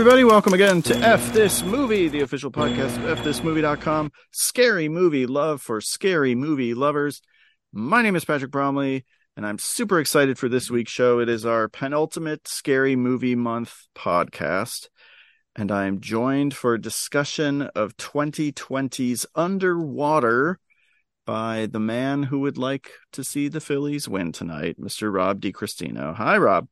Everybody, welcome again to F This Movie, the official podcast of FThisMovie.com. Scary movie love for scary movie lovers. My name is Patrick Bromley, and I'm super excited for this week's show. It is our penultimate Scary Movie Month podcast, and I am joined for a discussion of 2020's Underwater by the man who would like to see the Phillies win tonight, Mr. Rob DiCristino. Hi, Rob.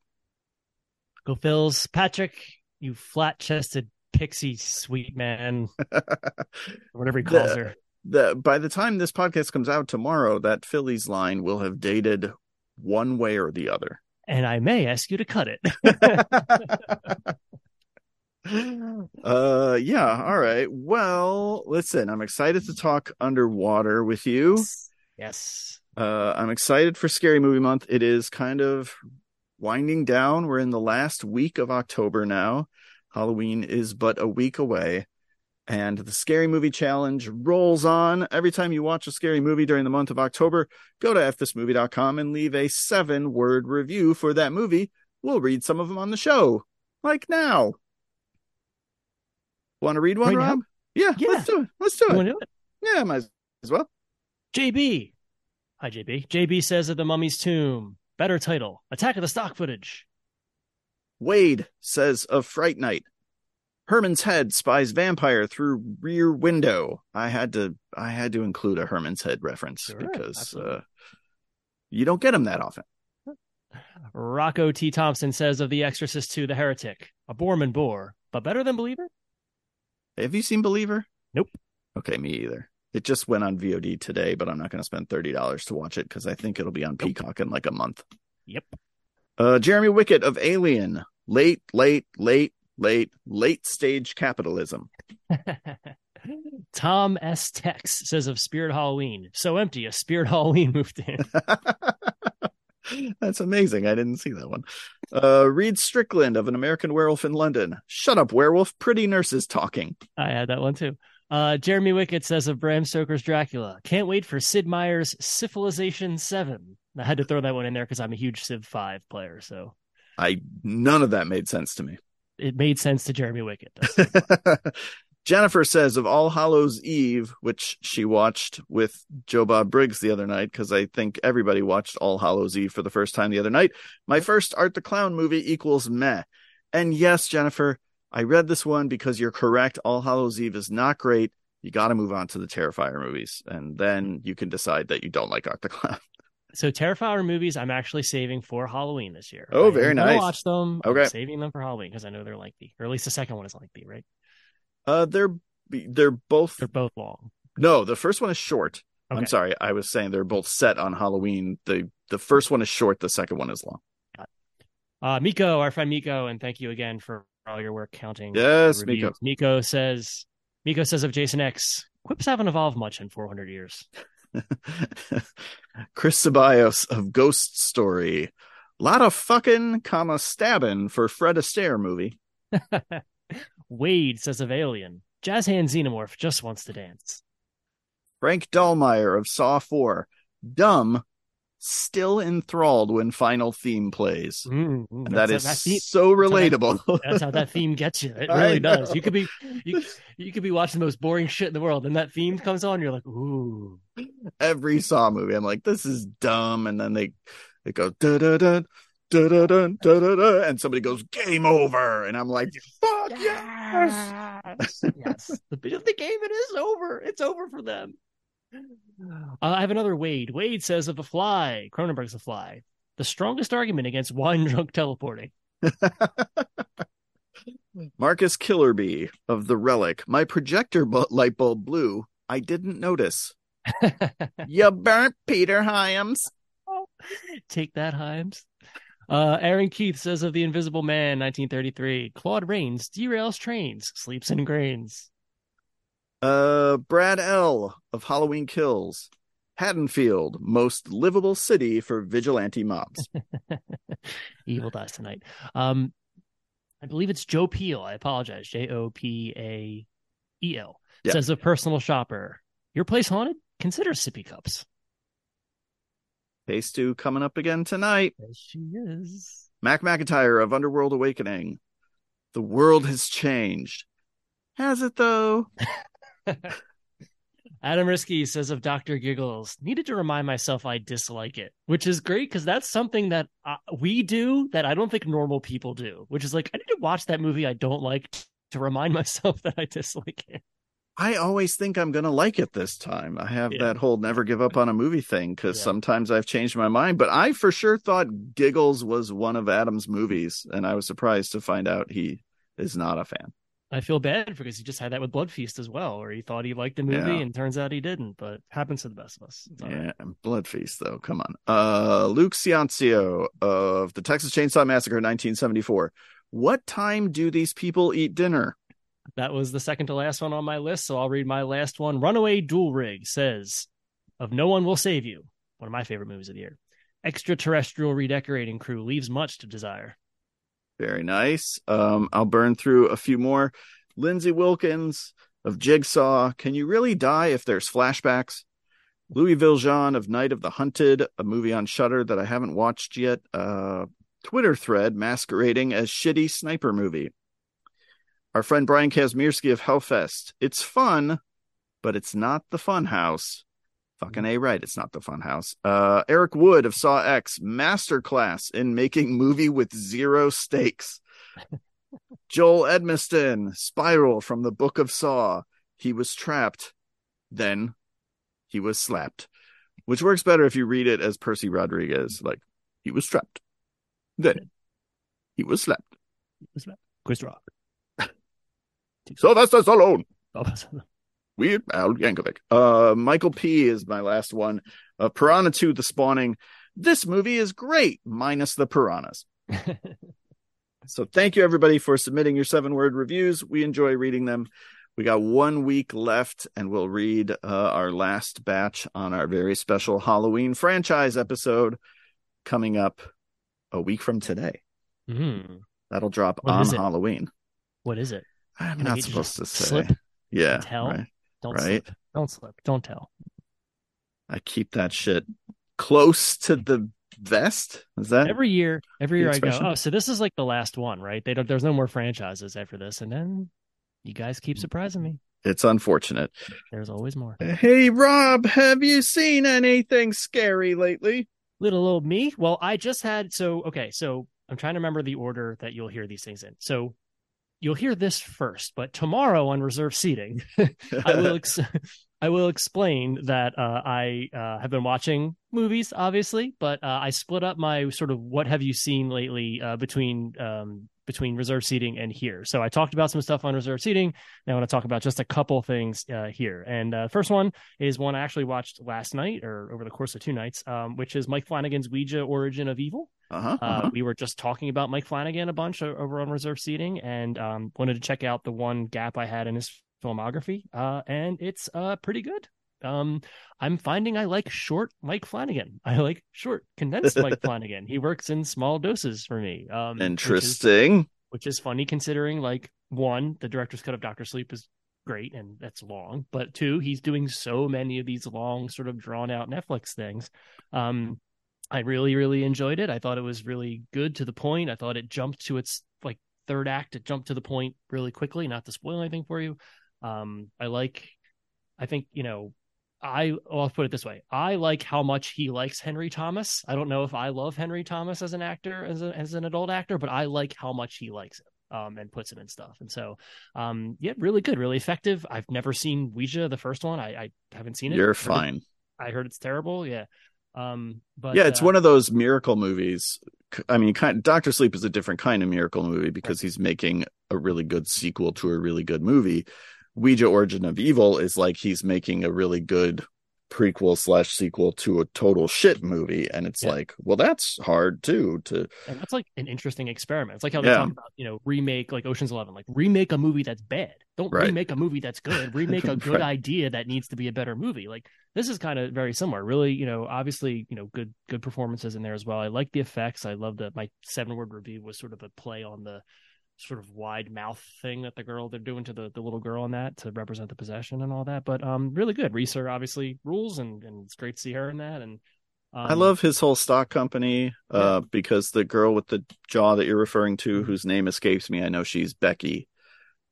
Go Phils. Patrick, you flat chested pixie sweet man. whatever he calls The- her. the by the time this podcast comes out tomorrow, that Phillies line will have dated one way or the other. And I may ask you to cut it. uh yeah, all right. Well, listen, I'm excited to talk underwater with you. yes. Uh I'm excited for Scary Movie Month. It is kind of winding down. We're in the last week of October now. Halloween is but a week away. And the Scary Movie Challenge rolls on. Every time you watch a scary movie during the month of October, go to fthismovie.com and leave a seven word review for that movie. We'll read some of them on the show, like now. Want to read one, Right? Rob? Yeah, Yeah. let's do it. Let's do it. do it? Yeah, might as well. JB. Hi, JB. JB says of the Mummy's Tomb. Better title Attack of the Stock Footage. Wade says of Fright Night. Herman's head spies vampire through rear window. I had to I had to include a Herman's head reference Sure, because uh, you don't get them that often. Rocco T. Thompson says of The Exorcist 2, The Heretic. A Boorman bore, but better than Believer? Have you seen Believer? Nope. Okay, me either. It just went on VOD today, but I'm not going to spend thirty dollars to watch it because I think it'll be on Peacock in like a month. Yep. Uh, Jeremy Wickett of Alien. Late, late, late, late, late stage capitalism. Tom S. Tex says of Spirit Halloween. So empty, a Spirit Halloween moved in. That's amazing. I didn't see that one. Uh, Reed Strickland of An American Werewolf in London. Shut up, werewolf. Pretty nurses talking. I had that one too. Uh, Jeremy Wickett says of Bram Stoker's Dracula. Can't wait for Sid Meier's Civilization 7. I had to throw that one in there because I'm a huge Civ 5 player, so I none of that made sense to me. it made sense to Jeremy Wickett. Jennifer says of All Hallows Eve, which she watched with Joe Bob Briggs the other night, because I think everybody watched All Hallows Eve for the first time the other night. My first Art the Clown movie equals meh. And yes, Jennifer, I read this one because you're correct. All Hallows Eve is not great. You got to move on to the Terrifier movies, and then you can decide that you don't like Art the Clown. so Terrifier movies, I'm actually saving for Halloween this year. Oh, I very nice. Watch them. I'm Okay. saving them for Halloween because I know they're lengthy, or at least the second one is lengthy, right? Uh, they're they're both They're both long. no. The first one is short. I'm sorry, I was saying they're both set on Halloween. the The first one is short. The second one is long. Uh, Miko, our friend Miko, and thank you again for all your work counting. Yes. Miko. Miko says, Miko says of Jason X, quips haven't evolved much in 400 years. Chris Ceballos of Ghost Story. Lot of fucking, comma, stabbing for Fred Astaire movie. Wade says of Alien, Jazz Hand Xenomorph just wants to dance. Frank Dahlmeyer of Saw 4. Dumb, still enthralled when final theme plays. Mm, mm, And that's that is how theme- so how that- relatable. That's how that theme gets you. It really does. You could be you, you could be watching the most boring shit in the world, and that theme comes on, you're like, ooh. Every Saw movie, I'm like, this is dumb. And then they, they go, da da da. Da, da, da, da, da, da, and somebody goes game over and i'm like fuck yes Yes. yes. The bit of the game, it is over. It's over for them. Uh, I have another Wade. Wade says of a fly, Cronenberg's a fly, the strongest argument against wine drunk teleporting. Marcus Killerby of The Relic. My projector bu- light bulb blew. I didn't notice. you burnt Peter Hyams. Take that, Hyams. Uh, Aaron Keith says of The Invisible Man, 1933, Claude Rains derails trains, sleeps in grains. Uh, Brad L. of Halloween Kills. Haddonfield, most livable city for vigilante mobs. Evil dies tonight. Um, I believe it's Joe Peel. I apologize. J O P A E L. Yeah. Says a personal shopper. Your place haunted? Consider sippy cups. Phase two coming up again tonight. There she is. Mac McIntyre of Underworld Awakening. The world has changed. Has it though? Adam Risky says of Dr. Giggles, needed to remind myself I dislike it, which is great because that's something that uh, we do that I don't think normal people do, which is like, I need to watch that movie I don't like to remind myself that I dislike it. I always think I'm going to like it this time. I have Yeah. that whole never give up on a movie thing because Yeah. sometimes I've changed my mind, but I for sure thought Giggles was one of Adam's movies, and I was surprised to find out he is not a fan. I feel bad because he just had that with Blood Feast as well, where he thought he liked the movie Yeah. and turns out he didn't, but happens to the best of us. It's all right. Yeah, Blood Feast though. Come on. Uh Luke Ciancio of the Texas Chainsaw Massacre 1974. What time do these people eat dinner? That was the second to last one on my list, so I'll read my last one. Runaway Dual Rig says, Of No One Will Save You, one of my favorite movies of the year. Extraterrestrial redecorating crew leaves much to desire. Very nice. Um, I'll burn through a few more. Lindsay Wilkins of Jigsaw. Can you really die if there's flashbacks? Louis Viljean of Night of the Hunted, a movie on Shudder that I haven't watched yet. Uh, Twitter thread masquerading as shitty sniper movie. Our friend Brian Kazmierski of Hellfest. It's fun, but it's not the fun house. Fucking A right, it's not the fun house. Uh Eric Wood of Saw X, masterclass in making movie with zero stakes. Joel Edmiston, Spiral from the Book of Saw. He was trapped, then he was slapped. Which works better if you read it as Percy Rodriguez, like he was trapped. Then he was slapped. Chris Rock. Sylvester Stallone. Oh, Weird Al Yankovic. Uh, Michael P is my last one. Uh, Piranha 2, The Spawning. This movie is great, minus the piranhas. So thank you everybody for submitting your seven word reviews. We enjoy reading them. We got one week left and we'll read uh, our last batch on our very special Halloween franchise episode coming up a week from today. Mhm. That'll drop What on? Halloween. What is it? I'm Can not supposed to say. slip Yeah. tell? Right. Don't Right. slip. Don't slip. Don't tell. I keep that shit close to the vest. Is that Every year, every year I go, oh, so this is like the last one, right? They don't. There's no more franchises after this, and then you guys keep mm-hmm. surprising me. it's unfortunate. There's always more. Hey Rob, have you seen anything scary lately? Little old me. Well, I just had so okay. So I'm trying to remember the order that you'll hear these things in. So you'll hear this first, but tomorrow on reserve seating, I will ex- I will explain that uh, I uh, have been watching movies, obviously, but uh, I split up my sort of what have you seen lately uh, between um, between reserve seating and here. So I talked about some stuff on reserve seating. Now I want to talk about just a couple things uh, here. And uh, first one is one I actually watched last night or over the course of two nights, um, which is Mike Flanagan's Ouija: Origin of Evil. Uh-huh. Uh, uh-huh. we were just talking about Mike Flanagan a bunch over on reserve seating, and um, wanted to check out the one gap I had in his filmography, uh, and it's uh, pretty good. Um, I'm finding I like short Mike Flanagan. I like short, condensed Mike Flanagan. He works in small doses for me. Um, which is- Interesting. which is funny considering like one the director's cut of dr sleep is great and that's long but two he's doing so many of these long sort of drawn out netflix things um i really really enjoyed it i thought it was really good to the point i thought it jumped to its like third act it jumped to the point really quickly not to spoil anything for you um i like i think you know I well, I'll put it this way. I like how much he likes Henry Thomas. I don't know if I love Henry Thomas as an actor, as a, as an adult actor, but I like how much he likes him um, and puts him in stuff. And so, um, yeah, really good, really effective. I've never seen Ouija, the first one. I, I haven't seen it. You're Heard it- fine. I heard it's terrible. Yeah. Um, but yeah, it's uh, one of those miracle movies. I mean, kind Doctor Sleep is a different kind of miracle movie because he's making a really good sequel to a really good movie. Ouija Origin of Evil is like he's making a really good prequel slash sequel to a total shit movie, and it's Yeah. like, well, that's hard too. To and that's like an interesting experiment. It's like how they Yeah. talk about, you know, remake like Ocean's Eleven, like remake a movie that's bad. Don't Right. remake a movie that's good. Remake a good Right. idea that needs to be a better movie. Like this is kind of very similar. Really, you know, obviously, you know, good good performances in there as well. I like the effects. I love that my seven word review was sort of a play on the sort of wide mouth thing that the girl they're doing to the, the little girl in that to represent the possession and all that. But um really good. Reaser obviously rules and, and it's great to see her in that and I Um, love his whole stock company uh, because the girl with the jaw that you're referring to, Mhm. whose name escapes me, I know she's Becky,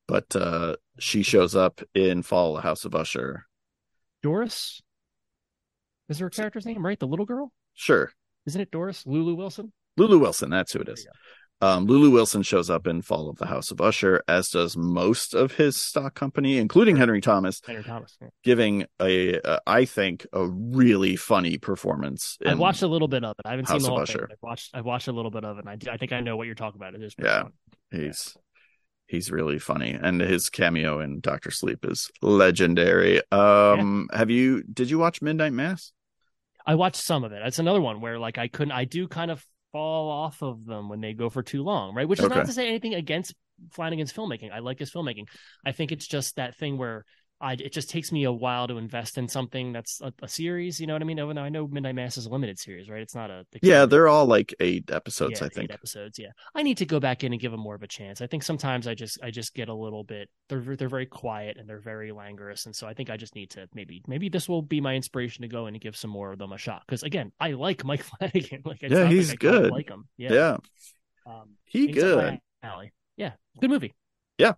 but uh, she shows up in Fall of the House of Usher. Doris. Is her character's name right? The little girl, Sure. isn't it Doris Lulu Wilson? Lulu Wilson, that's who it is. Um, Lulu Wilson shows up in Fall of the House of Usher, as does most of his stock company, including Henry Thomas, Henry Thomas. yeah. giving a, a I think, a really funny performance. I watched a little bit of it. I haven't House seen the of whole thing. I've watched. I've watched a little bit of it. And I, do- I think I know what you're talking about. It is. Yeah. fun. He's he's really funny, and his cameo in Doctor Sleep is legendary. Um, have you did you watch Midnight Mass? I watched some of it. It's another one where like I couldn't. I do kind of fall off of them when they go for too long, right? Which is Okay. not to say anything against Flanagan's filmmaking. I like his filmmaking. I think it's just that thing where I it just takes me a while to invest in something that's a, a series. You know what I mean? Even though I know Midnight Mass is a limited series, right? It's not a Yeah, they're all like eight episodes, yeah, I think. eight episodes. Yeah, I need to go back in and give them more of a chance. I think sometimes I just I just get a little bit. They're they're very quiet and they're very languorous, and so I think I just need to maybe maybe this will be my inspiration to go in and give some more of them a shot. Because again, I like Mike Flanagan. Like Yeah, he's like I good. Like him. Yeah, Yeah. Um, he good. alley. Yeah, good movie. Yeah.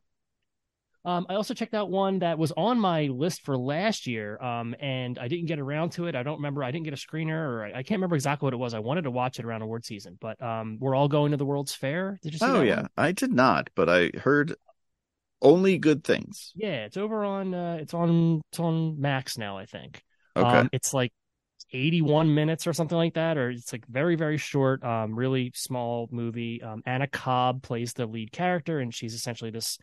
Um, I also checked out one that was on my list for last year, um, and I didn't get around to it. I don't remember. I didn't get a screener, or I, I can't remember exactly what it was. I wanted to watch it around award season, but um, we're all going to the World's Fair. Did you Oh yeah, one? I did not, but I heard only good things. Yeah, it's over on. Uh, it's on. It's on Max now, I think. Okay, Um, it's like 81 minutes or something like that, or it's like very, very short, um, really small movie. Um, Anna Cobb plays the lead character, and she's essentially this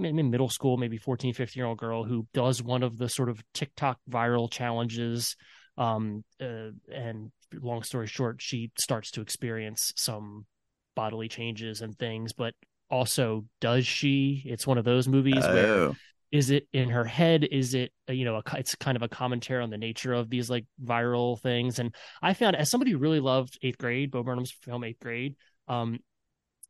middle school, maybe 14, 15 year old girl who does one of the sort of TikTok viral challenges. Um, uh, and long story short, she starts to experience some bodily changes and things, but also does she? It's one of those movies where oh, is it in her head is it uh, you know a, it's kind of a commentary on the nature of these like viral things and i found as somebody who really loved eighth grade bo burnham's film eighth grade um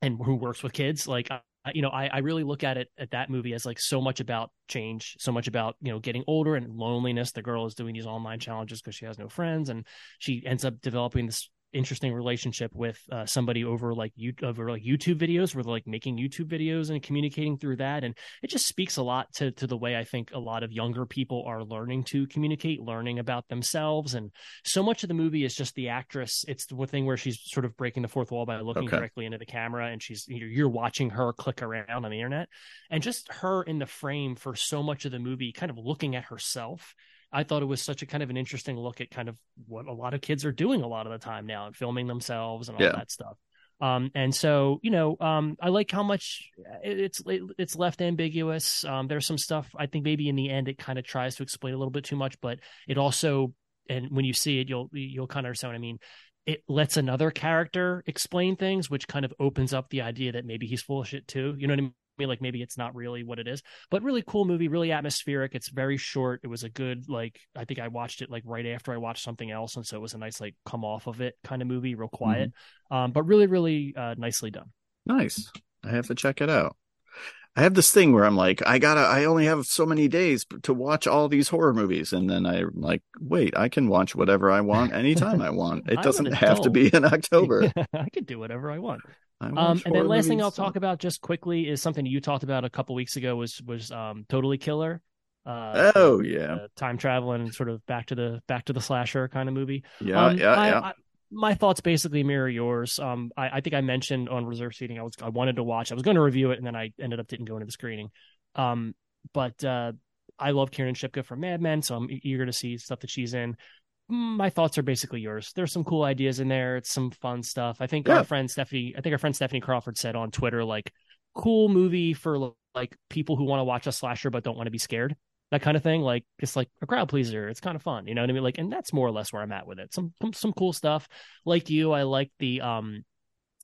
and who works with kids like I, you know I, I really look at it at that movie as like so much about change so much about you know getting older and loneliness the girl is doing these online challenges because she has no friends and she ends up developing this interesting relationship with uh, somebody over like you over like YouTube videos where they're like making YouTube videos and communicating through that and it just speaks a lot to to the way I think a lot of younger people are learning to communicate, learning about themselves, and so much of the movie is just the actress. It's the thing where she's sort of breaking the fourth wall by looking Okay. directly into the camera, and she's you're, you're watching her click around on the internet, and just her in the frame for so much of the movie, kind of looking at herself. I thought it was such a kind of an interesting look at kind of what a lot of kids are doing a lot of the time now and filming themselves and all Yeah. that stuff. Um, and so you know, um, I like how much it- it's it's left ambiguous. Um, there's some stuff I think maybe in the end it kind of tries to explain a little bit too much, but it also and when you see it, you'll you'll kind of understand what I mean. It lets another character explain things, which kind of opens up the idea that maybe he's full of shit too. You know what I mean? Like maybe it's not really what it is, but really cool movie, really atmospheric. It's very short. It was a good like I think I watched it like right after I watched something else, and so it was a nice like come off of it kind of movie, real quiet, um, but really really uh, nicely done. nice. I have to check it out. I have this thing where I'm like, I gotta, I only have so many days to watch all these horror movies, and then I'm like, wait, I can watch whatever I want anytime I want. It doesn't have to be in October. I can do whatever I want. Um, and then last thing. I'll talk about just quickly is something you talked about a couple weeks ago was was um, Totally Killer. Uh, Oh yeah, the time traveling sort of back to the back to the slasher kind of movie. yeah, Um, yeah, I- yeah. I- my thoughts basically mirror yours. Um, I, I think I mentioned on reserve seating I was I wanted to watch. I was going to review it, and then I ended up didn't go into the screening. Um, but uh, I love Kiernan Shipka from Mad Men, so I'm eager to see stuff that she's in. My thoughts are basically yours. There's some cool ideas in there. It's some fun stuff. I think Yeah. our friend Stephanie, I think our friend Stephanie Crawford said on Twitter, like, cool movie for like people who want to watch a slasher but don't want to be scared that kind of thing. Like it's like a crowd pleaser. It's kind of fun, you know what I mean? Like, and that's more or less where I'm at with it. Some some, some cool stuff. Like you, I like the um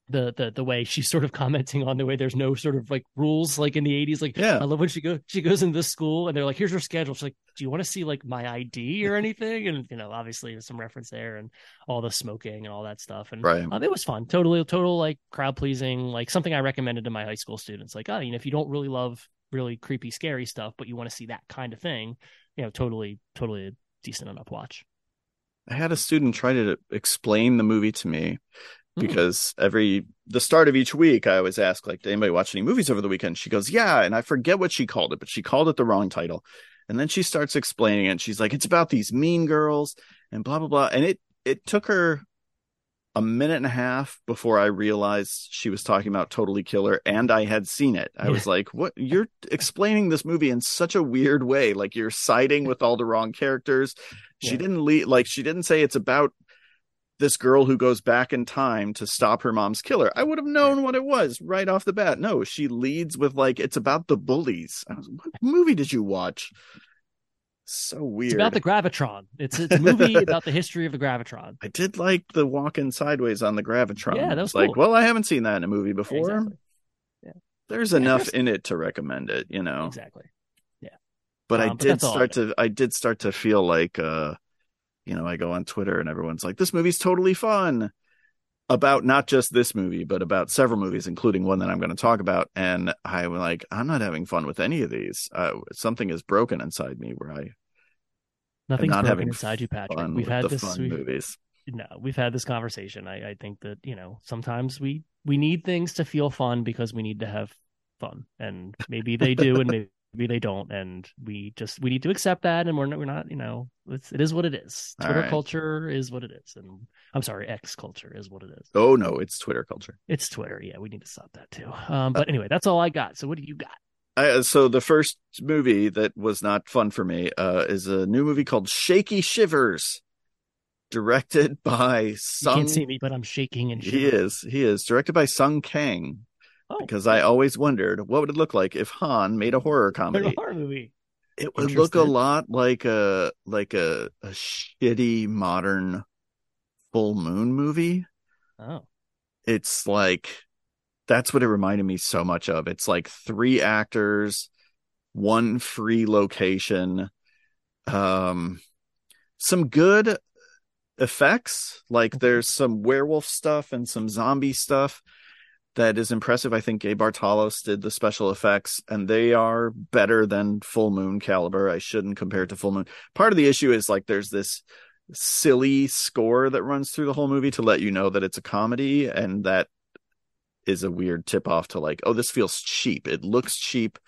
the the the way she's sort of commenting on the way there's no sort of like rules like in the 80s like Yeah. i love when she goes she goes into this school and they're like here's your schedule she's like do you want to see like my id or anything and you know obviously there's some reference there and all the smoking and all that stuff and Right. um, it was fun totally total like crowd pleasing like something i recommended to my high school students like oh you know if you don't really love really creepy scary stuff but you want to see that kind of thing you know totally totally a decent enough watch I had a student try to explain the movie to me. Mm-hmm. because every the start of each week I always ask like did anybody watch any movies over the weekend? She goes, "Yeah," and I forget what she called it, but she called it the wrong title. And then she starts explaining it. And she's like, "It's about these mean girls and blah blah blah." And it it took her a minute and a half before I realized she was talking about Totally Killer and I had seen it. I was like, "What? You're explaining this movie in such a weird way. Like you're siding with all the wrong characters." She Yeah. didn't lead like she didn't say it's about this girl who goes back in time to stop her mom's killer. I would have known what it was right off the bat. No, she leads with like it's about the bullies. I was, what movie did you watch? So weird. It's about the gravitron. It's it's a movie about the history of the gravitron. I did like the walking sideways on the gravitron. Yeah, that was like, cool. well, I haven't seen that in a movie before. Exactly. There's Yeah, enough in it to recommend it, you know. Exactly. Yeah. But I Um, but did all start to I did start to feel like uh you know, I go on Twitter and everyone's like, This movie's totally fun. About not just this movie, but about several movies, including one that I'm going to talk about. And I'm like, I'm not having fun with any of these. Uh, something is broken inside me where I Nothing's not broken having inside you, Patrick. We've had this. We've, movies. no, we've had this conversation. I, I think that you know sometimes we we need things to feel fun because we need to have fun, and maybe they do, and maybe they don't, and we just we need to accept that, and we're not, we're not you know it's, it is what it is. Twitter right. culture is what it is, and I'm sorry, X culture is what it is. Oh no, it's Twitter culture. It's Twitter. Yeah, we need to stop that too. Um, but anyway, that's all I got. So what do you got? I, so the first movie that was not fun for me uh, is a new movie called Shaky Shivers, directed by You Sung. can't see me, but I'm shaking and He is. He is directed by Sung Kang. Oh, Because I always wondered what would it look like if Han made a horror they're a comedy. horror movie. It would look a lot like a like a a shitty modern full moon movie. Oh, It's like that's what it reminded me so much of. It's like three actors, one free location, um some good effects. Like there's some werewolf stuff and some zombie stuff that is impressive. I think Gabe Bartalos did the special effects and they are better than Full Moon caliber. I shouldn't compare it to Full Moon. Part of the issue is like there's this silly score that runs through the whole movie to let you know that it's a comedy and that is a weird tip off to like oh this feels cheap it looks cheap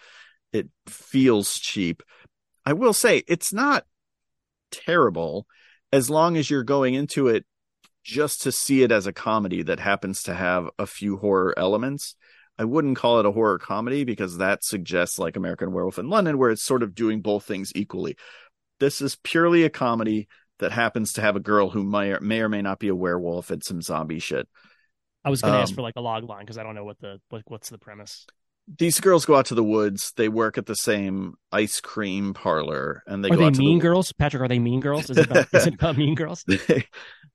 it feels cheap i will say it's not terrible as long as you're going into it just to see it as a comedy that happens to have a few horror elements i wouldn't call it a horror comedy because that suggests like american werewolf in london where it's sort of doing both things equally this is purely a comedy that happens to have a girl who may or may, or may not be a werewolf and some zombie shit I was going to ask Um, for like a log line because I don't know what the what, what's the premise. These girls go out to the woods. They work at the same ice cream parlor, and they are go they out to mean the, girls, Patrick? Are they mean girls? Is it about, is it about mean girls? They,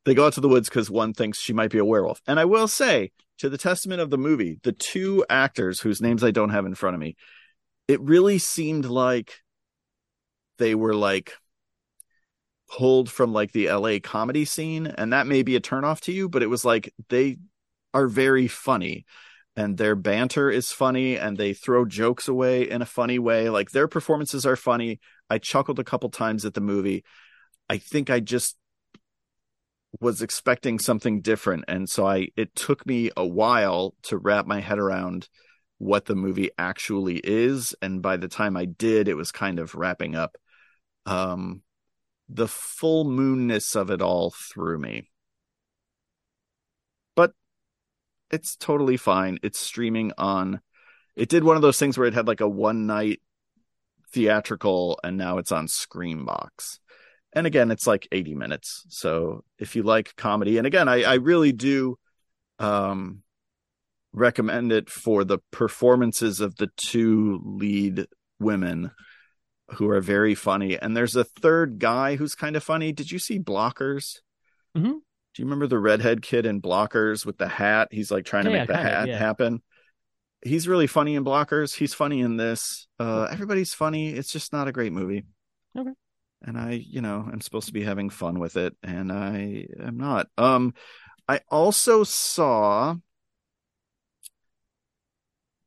they go out to the woods because one thinks she might be a werewolf. And I will say, to the testament of the movie, the two actors whose names I don't have in front of me, it really seemed like they were like pulled from like the LA comedy scene, and that may be a turnoff to you, but it was like they are very funny and their banter is funny and they throw jokes away in a funny way. Like their performances are funny. I chuckled a couple times at the movie. I think I just was expecting something different and so I it took me a while to wrap my head around what the movie actually is and by the time I did it was kind of wrapping up um the full moonness of it all threw me but it's totally fine it's streaming on it did one of those things where it had like a one night theatrical and now it's on Screambox. And again, it's like 80 minutes. So if you like comedy, and again, I, I really do um recommend it for the performances of the two lead women who are very funny. And there's a third guy who's kind of funny. Did you see Blockers? Mhm. Do you remember the redhead kid in Blockers with the hat? He's like trying to Yeah, make the hat yeah. happen. He's really funny in Blockers. He's funny in this. Uh, everybody's funny. It's just not a great movie. Okay. And I, you know, I'm supposed to be having fun with it, and I am not. Um, I also saw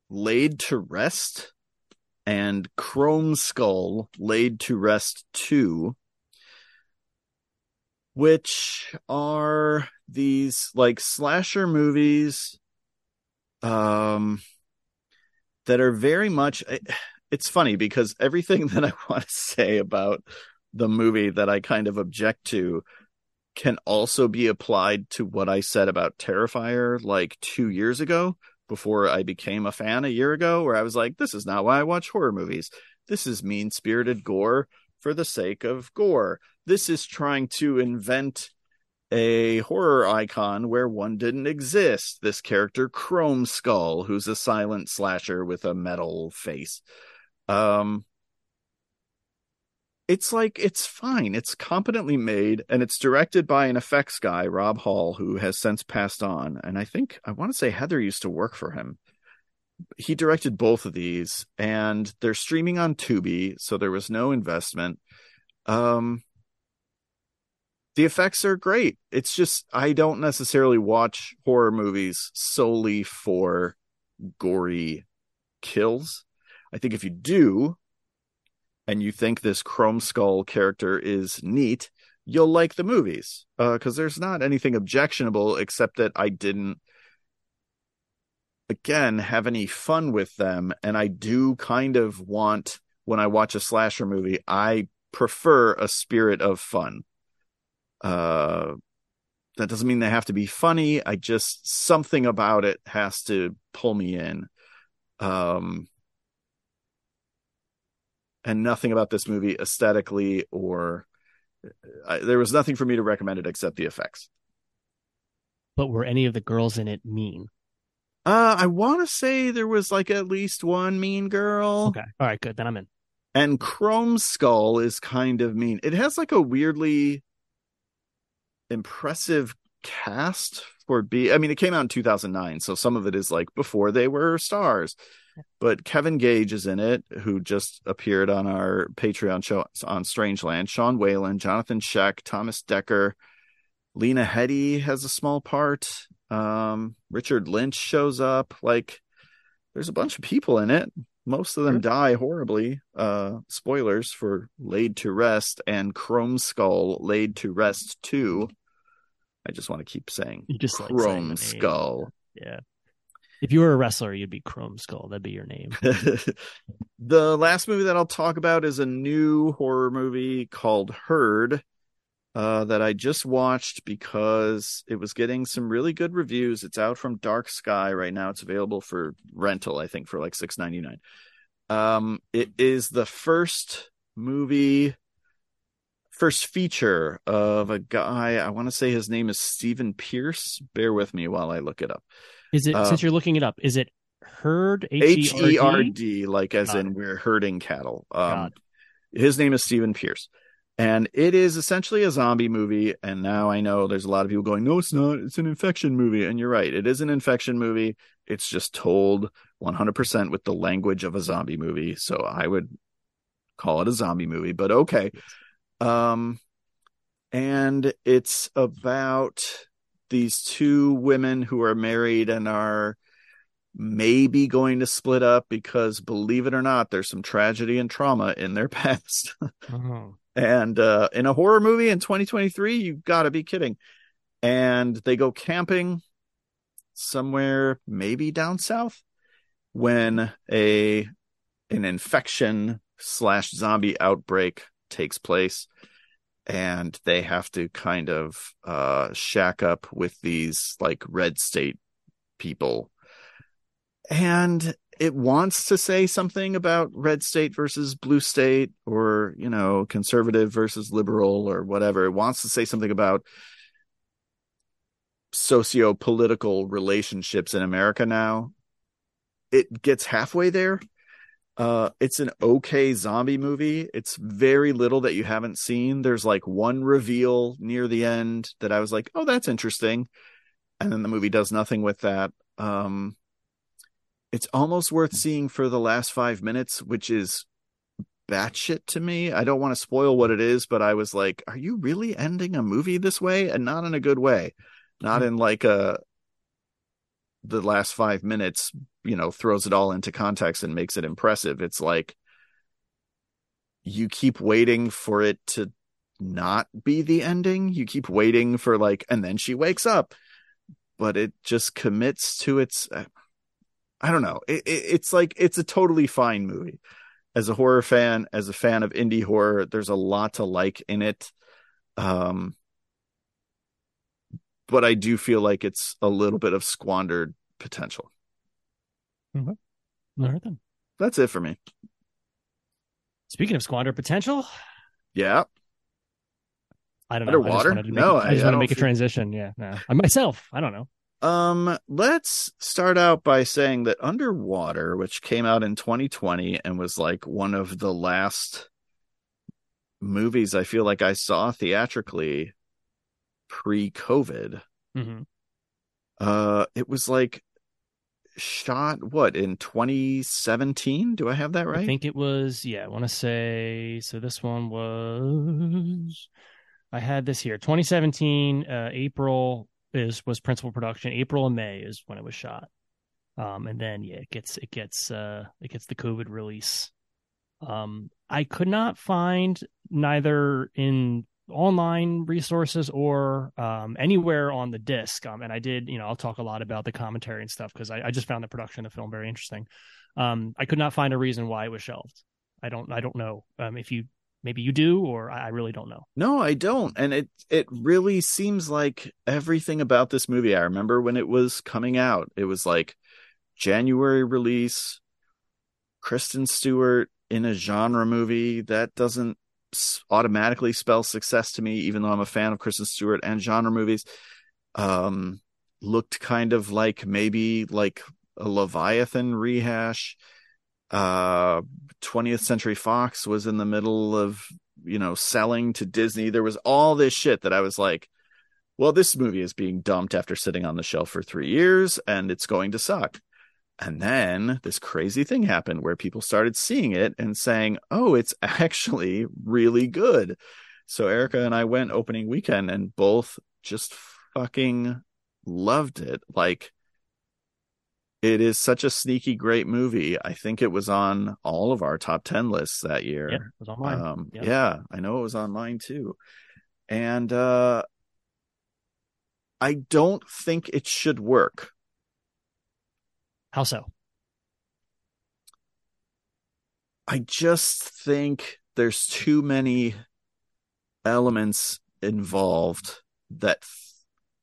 Laid to Rest and Chrome Skull Laid to Rest 2, which are these like slasher movies um that are very much it's funny because everything that I want to say about the movie that I kind of object to can also be applied to what I said about Terrifier like 2 years ago before I became a fan a year ago where I was like this is not why I watch horror movies. This is mean-spirited gore for the sake of gore. This is trying to invent a horror icon where one didn't exist. This character, Chrome Skull, who's a silent slasher with a metal face. Um, it's like it's fine. It's competently made, and it's directed by an effects guy, Rob Hall, who has since passed on. And I think I want to say Heather used to work for him. He directed both of these, and they're streaming on Tubi, so there was no investment. Um, the effects are great. It's just I don't necessarily watch horror movies solely for gory kills. I think if you do and you think this Chrome Skull character is neat, you'll like the movies. Uh cuz there's not anything objectionable except that I didn't again have any fun with them and I do kind of want when I watch a slasher movie, I prefer a spirit of fun uh, that doesn't mean they have to be funny. I just something about it has to pull me in. Um, and nothing about this movie aesthetically or I, there was nothing for me to recommend it except the effects. But were any of the girls in it mean? Uh, I want to say there was like at least one mean girl. Okay. All right, good. Then I'm in. And Chrome Skull is kind of mean. It has like a weirdly impressive cast for B. I mean, it came out in 2009, so some of it is like before they were stars. But Kevin Gage is in it, who just appeared on our Patreon show on Strangeland. Sean Whalen, Jonathan Schaech, Thomas Decker, Lena Headey has a small part. Um, Richard Lynch shows up. Like, there's a bunch of people in it. Most of them die horribly. Uh, spoilers for Laid to Rest and Chrome Skull Laid to Rest 2. I just want to keep saying you just Chrome like Skull. Yeah. If you were a wrestler, you'd be Chrome Skull. That'd be your name. the last movie that I'll talk about is a new horror movie called Herd. Uh, that I just watched because it was getting some really good reviews. It's out from Dark Sky right now. It's available for rental, I think, for like six ninety nine. Um, it is the first movie, first feature of a guy. I want to say his name is Stephen Pierce. Bear with me while I look it up. Is it uh, since you're looking it up? Is it herd H E R D like as God. in we're herding cattle? Um, his name is Stephen Pierce and it is essentially a zombie movie and now i know there's a lot of people going no it's not. It's an infection movie. And you're right it is an infection movie. It's just told 100% with the language of a zombie movie so i would call it a zombie movie but okay. Um and it's about these two women who are married and are maybe going to split up because believe it or not there's some tragedy and trauma in their past. Oh. And uh, in a horror movie in 2023, you got to be kidding. And they go camping somewhere, maybe down south, when a an infection slash zombie outbreak takes place, and they have to kind of uh, shack up with these like red state people. And it wants to say something about red state versus blue state or you know conservative versus liberal or whatever. It wants to say something about socio-political relationships in america now. It gets halfway there. Uh it's an okay zombie movie. It's very little that you haven't seen. There's like one reveal near the end that i was like oh that's interesting. And then the movie does nothing with that. Um it's almost worth seeing for the last five minutes, which is batshit to me. I don't want to spoil what it is, but I was like, are you really ending a movie this way? And not in a good way. Not mm-hmm. in like a the last five minutes, you know, throws it all into context and makes it impressive. It's like you keep waiting for it to not be the ending. You keep waiting for like, and then she wakes up, but it just commits to its. I don't know. It, it, it's like it's a totally fine movie. As a horror fan, as a fan of indie horror, there's a lot to like in it. Um, but I do feel like it's a little bit of squandered potential. Mm-hmm. All right then. That's it for me. Speaking of squandered potential, yeah. I don't know. Underwater? I just no, a, I just want to make feel... a transition. Yeah, no. I myself, I don't know. Um, let's start out by saying that Underwater, which came out in 2020 and was like one of the last movies I feel like I saw theatrically pre-COVID. Mm-hmm. Uh, it was like shot what in 2017? Do I have that right? I think it was. Yeah, I want to say. So this one was. I had this here. 2017, uh, April is was principal production. April and May is when it was shot. Um, and then yeah, it gets it gets uh it gets the COVID release. Um, I could not find neither in online resources or um, anywhere on the disc. Um, and I did, you know, I'll talk a lot about the commentary and stuff because I, I, just found the production of the film very interesting. Um, I could not find a reason why it was shelved. I don't, I don't know um, if you maybe you do or I really don't know. No, I don't, and it it really seems like everything about this movie. I remember when it was coming out, it was like January release. Kristen Stewart in a genre movie that doesn't automatically spell success to me, even though I'm a fan of Kristen Stewart and genre movies. Um, looked kind of like maybe like a Leviathan rehash. Uh, 20th Century Fox was in the middle of, you know, selling to Disney. There was all this shit that I was like, well, this movie is being dumped after sitting on the shelf for three years and it's going to suck. And then this crazy thing happened where people started seeing it and saying, oh, it's actually really good. So Erica and I went opening weekend and both just fucking loved it. Like, it is such a sneaky great movie. I think it was on all of our top 10 lists that year. Yeah, it was on mine. Um, yeah. yeah, I know it was on mine too. And uh, I don't think it should work how so? I just think there's too many elements involved that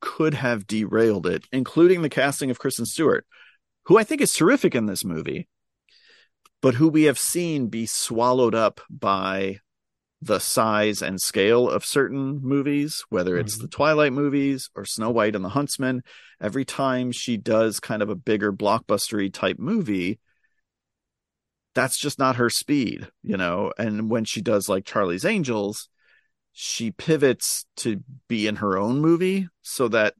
could have derailed it, including the casting of Kristen Stewart, who I think is terrific in this movie, but who we have seen be swallowed up by the size and scale of certain movies, whether it's mm-hmm. the Twilight movies or Snow White and the Huntsman. Every time she does kind of a bigger blockbustery type movie, that's just not her speed, you know. And when she does like Charlie's Angels, she pivots to be in her own movie so that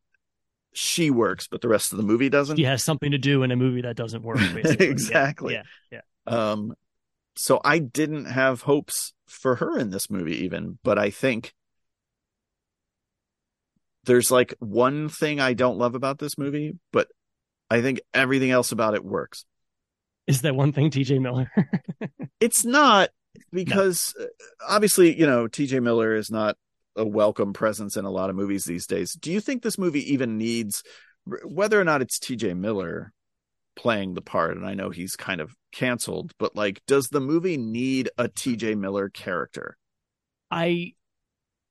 she works, but the rest of the movie doesn't. She has something to do in a movie that doesn't work. exactly. Yeah, yeah. yeah. Um, so I didn't have hopes for her in this movie even, but I think there's like one thing I don't love about this movie, but I think everything else about it works. Is that one thing TJ Miller? it's not because no. Uh, obviously, you know, TJ Miller is not a welcome presence in a lot of movies these days. Do you think this movie even needs whether or not it's TJ Miller playing the part and I know he's kind of canceled, but like does the movie need a TJ Miller character? I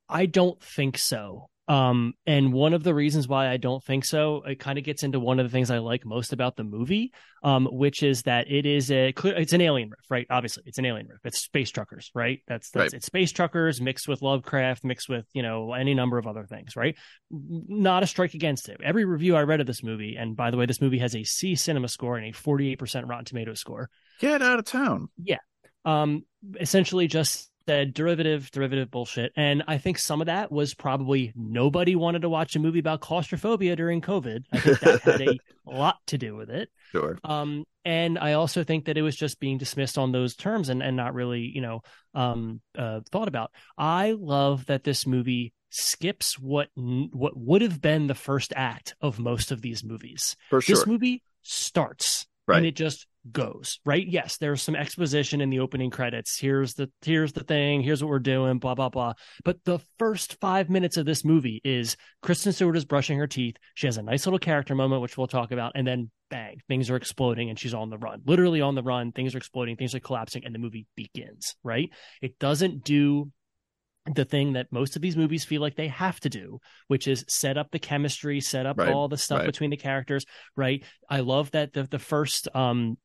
I don't think so. Um, and one of the reasons why I don't think so, it kind of gets into one of the things I like most about the movie, um, which is that it is a it's an alien riff, right? Obviously, it's an alien riff. It's space truckers, right? That's that's right. it's space truckers mixed with Lovecraft, mixed with you know any number of other things, right? Not a strike against it. Every review I read of this movie, and by the way, this movie has a C Cinema score and a forty eight percent Rotten Tomatoes score. Get out of town. Yeah. Um, essentially just said derivative, derivative bullshit. And I think some of that was probably nobody wanted to watch a movie about claustrophobia during COVID. I think that had a lot to do with it. Sure. Um, and I also think that it was just being dismissed on those terms and, and not really, you know, um, uh, thought about. I love that this movie skips what what would have been the first act of most of these movies. For sure. This movie starts right. and it just goes right? Yes there's some exposition in the opening credits. Here's the here's the thing here's what we're doing blah blah blah. But the first five minutes of this movie is kristen stewart is brushing her teeth. She has a nice little character moment which we'll talk about and then bang things are exploding and she's on the run. Literally on the run things are exploding things are collapsing and the movie begins right? It doesn't do the thing that most of these movies feel like they have to do, which is set up the chemistry, set up Right, all the stuff right. between the characters, right? I love that the the first um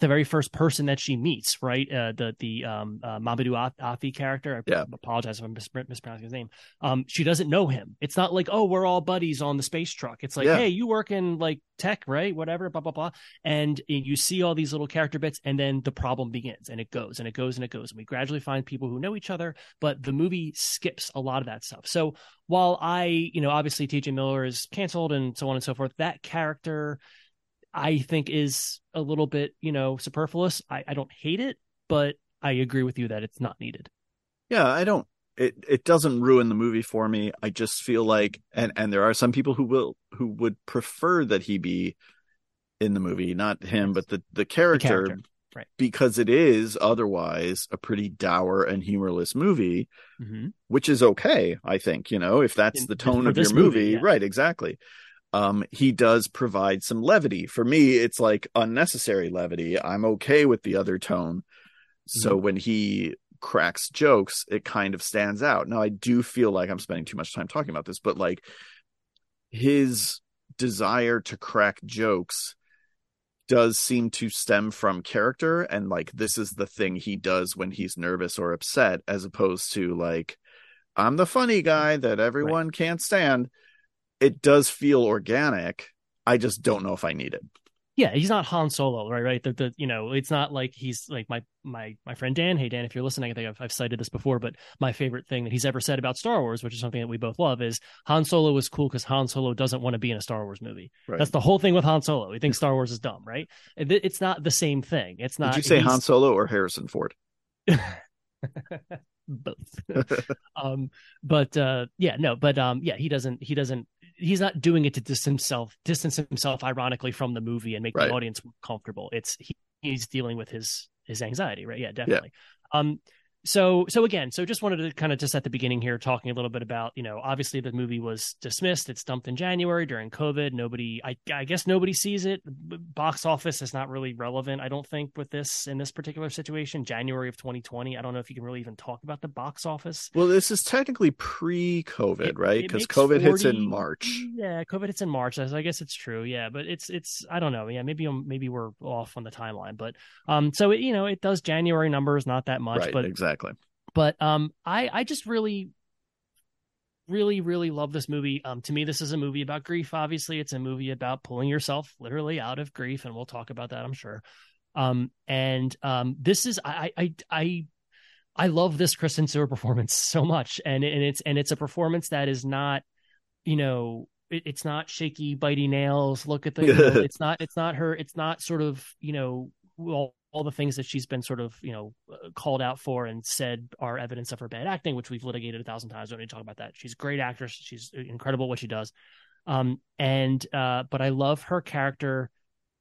the very first person that she meets, right? Uh, the the um, uh, Mamoudou Athie character. I Yeah. apologize if I'm mis- mispronouncing his name. Um, she doesn't know him. It's not like oh we're all buddies on the space truck. It's like Yeah. hey you work in like tech right whatever blah blah blah. And you see all these little character bits, and then the problem begins, and it goes and it goes and it goes, and we gradually find people who know each other. But the movie skips a lot of that stuff. So while I you know obviously T.J. Miller is canceled and so on and so forth, that character. I think is a little bit, you know, superfluous. I, I don't hate it, but I agree with you that it's not needed. Yeah, I don't. It it doesn't ruin the movie for me. I just feel like, and and there are some people who will who would prefer that he be in the movie, not him, but the the character, character, right. Because it is otherwise a pretty dour and humorless movie, Mm-hmm. which is okay. I think you know if that's In- the tone of your movie, movie, yeah. right? Exactly. Um, he does provide some levity. For me, it's like unnecessary levity. I'm okay with the other tone. So Mm-hmm. when he cracks jokes, it kind of stands out. Now I do feel like I'm spending too much time talking about this, but like his desire to crack jokes does seem to stem from character and like this is the thing he does when he's nervous or upset as opposed to like I'm the funny guy that everyone can't stand. It does feel organic. I just don't know if I need it. Yeah, he's not Han Solo, right? Right. The, the you know, it's not like he's like my my my friend Dan. Hey Dan, if you're listening, I think I've, I've cited this before, but my favorite thing that he's ever said about Star Wars, which is something that we both love, is Han Solo is cool because Han Solo doesn't want to be in a Star Wars movie. Right. That's the whole thing with Han Solo. He thinks Star Wars is dumb, right? It- It's not the same thing. It's not. Did you say Han Solo or Harrison Ford? both um but uh yeah no but um yeah he doesn't he doesn't he's not doing it to distance himself distance himself ironically from the movie and make Right. the audience comfortable. It's he, he's dealing with his his anxiety right? Yeah. definitely. Um so so again so just wanted to kind of just at the beginning here talking a little bit about you know obviously the movie was dismissed it's dumped in january during covid nobody i, I guess nobody sees it box office is not really relevant i don't think with this in this particular situation january of 2020 i don't know if you can really even talk about the box office Well, this is technically pre-COVID, It- right? Because COVID hits in March. yeah covid hits in march so i guess it's true yeah but it's it's i don't know yeah maybe maybe we're off on the timeline but um so it, you know it does january numbers not that much right, but exactly. But um i i just really really really love this movie. Um to me this is a movie about grief obviously. It's a movie about pulling yourself literally out of grief and we'll talk about that i'm sure. Um and um this is i i i i love this kristen stewart performance so much. And and it's and it's a performance that is not you know it, it's not shaky bitey nails look at the you know, it's not it's not her it's not sort of you know all, all the things that she's been sort of you know uh, called out for and said are evidence of her bad acting which we've litigated a thousand times. Don't need to talk about that. She's a great actress. She's incredible what she does. Um and uh but i love her character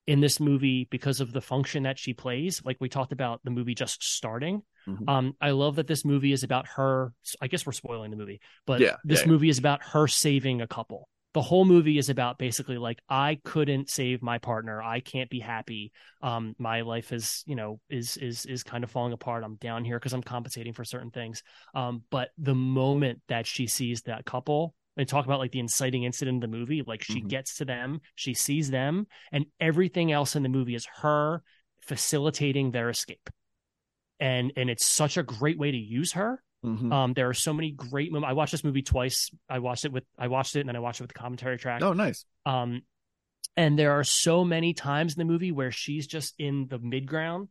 in this movie because of the function that she plays. Like we talked about the movie just starting. Mhm. um i love that this movie is about her i guess we're spoiling the movie but Yeah, this yeah, yeah. movie is about her saving a couple the whole movie is about basically like i couldn't save my partner. I can't be happy. Um my life is you know is is is kind of falling apart. I'm down here because i'm compensating for certain things. Um but the moment that she sees that couple and talk about like the inciting incident in the movie like she Mhm. gets to them she sees them and everything else in the movie is her facilitating their escape. And and it's such a great way to use her Mhm. um there are so many great moments i watched this movie twice i watched it with i watched it and then i watched it with the commentary track oh, nice. um and there are so many times in the movie where she's just in the midground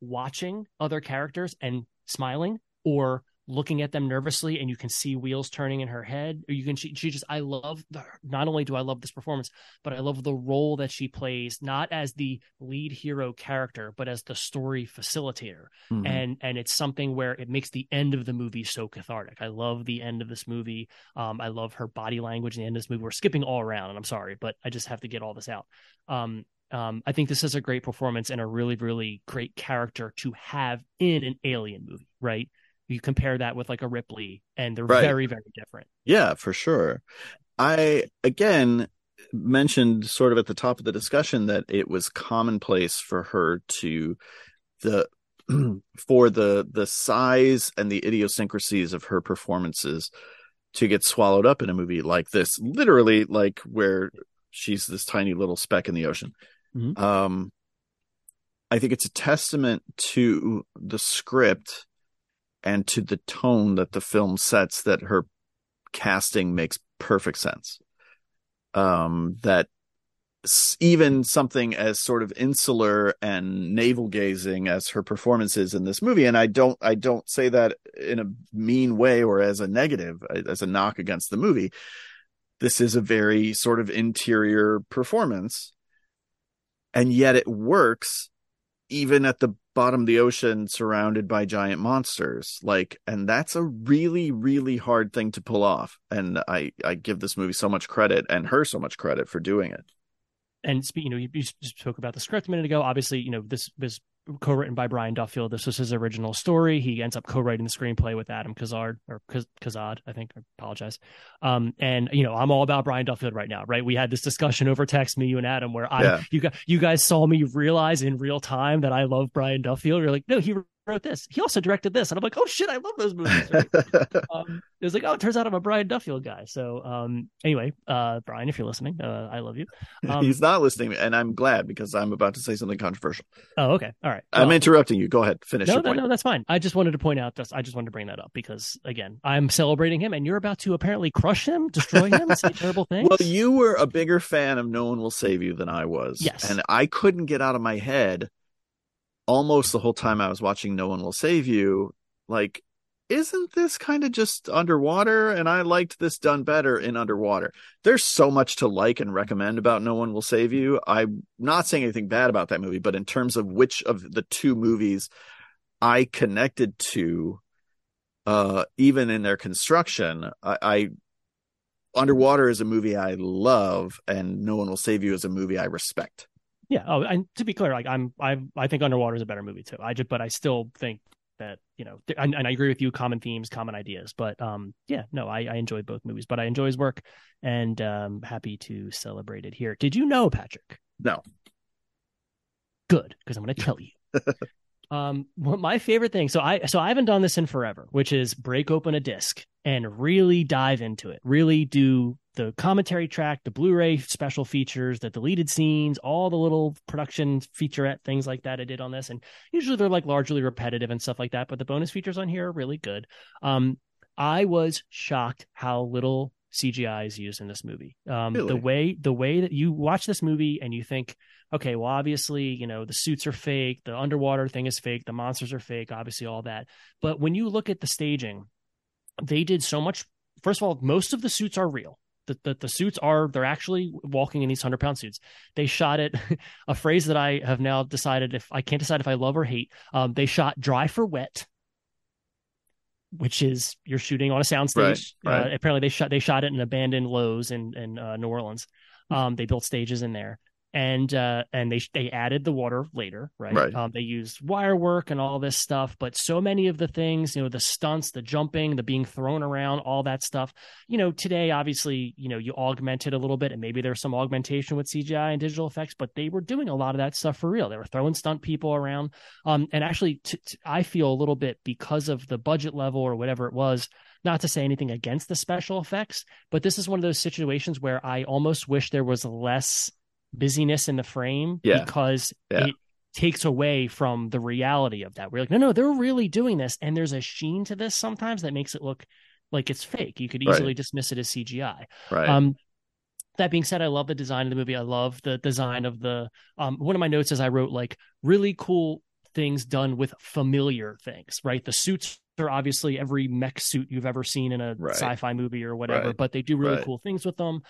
watching other characters and smiling or looking at them nervously and you can see wheels turning in her head or you can she, she just i love the, not only do i love this performance but i love the role that she plays not as the lead hero character but as the story facilitator Mhm. and and it's something where it makes the end of the movie so cathartic. I love the end of this movie. Um, I love her body language in the end of this movie. We're skipping all around, and I'm sorry, but I just have to get all this out. Um, um, I think this is a great performance and a really, really great character to have in an alien movie, right? You compare that with like a Ripley, and they're Right. very, very different. Yeah, for sure. I again mentioned sort of at the top of the discussion that it was commonplace for her to the for the the size and the idiosyncrasies of her performances to get swallowed up in a movie like this literally like where she's this tiny little speck in the ocean Mhm. um i think it's a testament to the script and to the tone that the film sets that her casting makes perfect sense. Um that even something as sort of insular and navel gazing as her performance is in this movie and i don't i don't say that in a mean way or as a negative as a knock against the movie. This is a very sort of interior performance and yet it works even at the bottom of the ocean surrounded by giant monsters. Like and that's a really really hard thing to pull off. And i i give this movie so much credit and her so much credit for doing it. And you know you, you spoke about the script a minute ago. Obviously you know this was co-written by brian duffield. This was his original story. He ends up co-writing the screenplay with adam kazard or kazad i think. I apologize. Um and you know i'm all about brian duffield right now right? We had this discussion over text me you and adam where i Yeah. you guys you guys saw me realize in real time that i love brian duffield. You're like no he wrote this he also directed this and i'm like oh shit i love those movies um, it was like, oh, it turns out I'm a Brian Duffield guy. So, um, anyway, uh, Brian, if you're listening, uh, I love you. Um, he's not listening and i'm glad because i'm about to say something controversial Oh, okay, all right. i'm Well, interrupting you go ahead finish no, no, no, that's fine. I just wanted to point out. That's, I just wanted to bring that up because, again, I'm celebrating him, and you're about to apparently crush him, destroy him, say terrible things. well you were a bigger fan of no one will save you than i was Yes. and i couldn't get out of my head almost the whole time i was watching no one will save you like isn't this kind of just underwater? And i liked this done better in underwater. There's so much to like and recommend about no one will save you. I'm not saying anything bad about that movie but in terms of which of the two movies i connected to uh even in their construction i, I underwater is a movie i love and no one will save you is a movie i respect yeah. Oh, and to be clear, like I'm, I, I think Underwater is a better movie too. I just, but I still think that you know, th- and, and I agree with you. Common themes, common ideas, but um, yeah, no, I, I enjoyed both movies, but I enjoy his work, and um, happy to celebrate it here. Did you know, Patrick? no good because I'm going to tell you. um, what my favorite thing. So I so I haven't done this in forever, which is break open a disc and really dive into it. Really do the commentary track, the Blu-ray special features, the deleted scenes, all the little production featurette things like that I did on this. And usually they're like largely repetitive and stuff like that, but the bonus features on here are really good. Um, I was shocked how little CGI is used in this movie. Um, Really? The way the way that you watch this movie and you think, okay, well, obviously, you know, the suits are fake, the underwater thing is fake, the monsters are fake, obviously, all that. But when you look at the staging, they did so much. First of all, most of the suits are real. The, the, the suits are they're actually walking in these hundred pound suits. They shot it. a phrase that I have now decided if I can't decide if I love or hate. Um, they shot dry for wet, which is you're shooting on a soundstage. Right, right. Uh, apparently, they shot they shot it in abandoned Lowe's in in uh, New Orleans. Um, they built stages in there, and uh, and they they added the water later, right? Right. Um, they used wire work and all this stuff, but so many of the things, you know, the stunts, the jumping, the being thrown around, all that stuff. You know, today obviously, you know, you augment it a little bit, and maybe there's some augmentation with CGI and digital effects, but they were doing a lot of that stuff for real. They were throwing stunt people around, um, and actually, t- t- I feel a little bit because of the budget level or whatever it was. Not to say anything against the special effects, but this is one of those situations where I almost wish there was less busyness in the frame Yeah. because Yeah. it takes away from the reality of that. We're like, no, no, they're really doing this, and there's a sheen to this sometimes that makes it look like it's fake. You could Right. easily dismiss it as CGI. right Um, that being said, I love the design of the movie. I love the design of the. Um, one of my notes is I wrote like really cool things done with familiar things. Right, the suits are obviously every mech suit you've ever seen in a Right. sci-fi movie or whatever, Right. but they do really Right. cool things with them.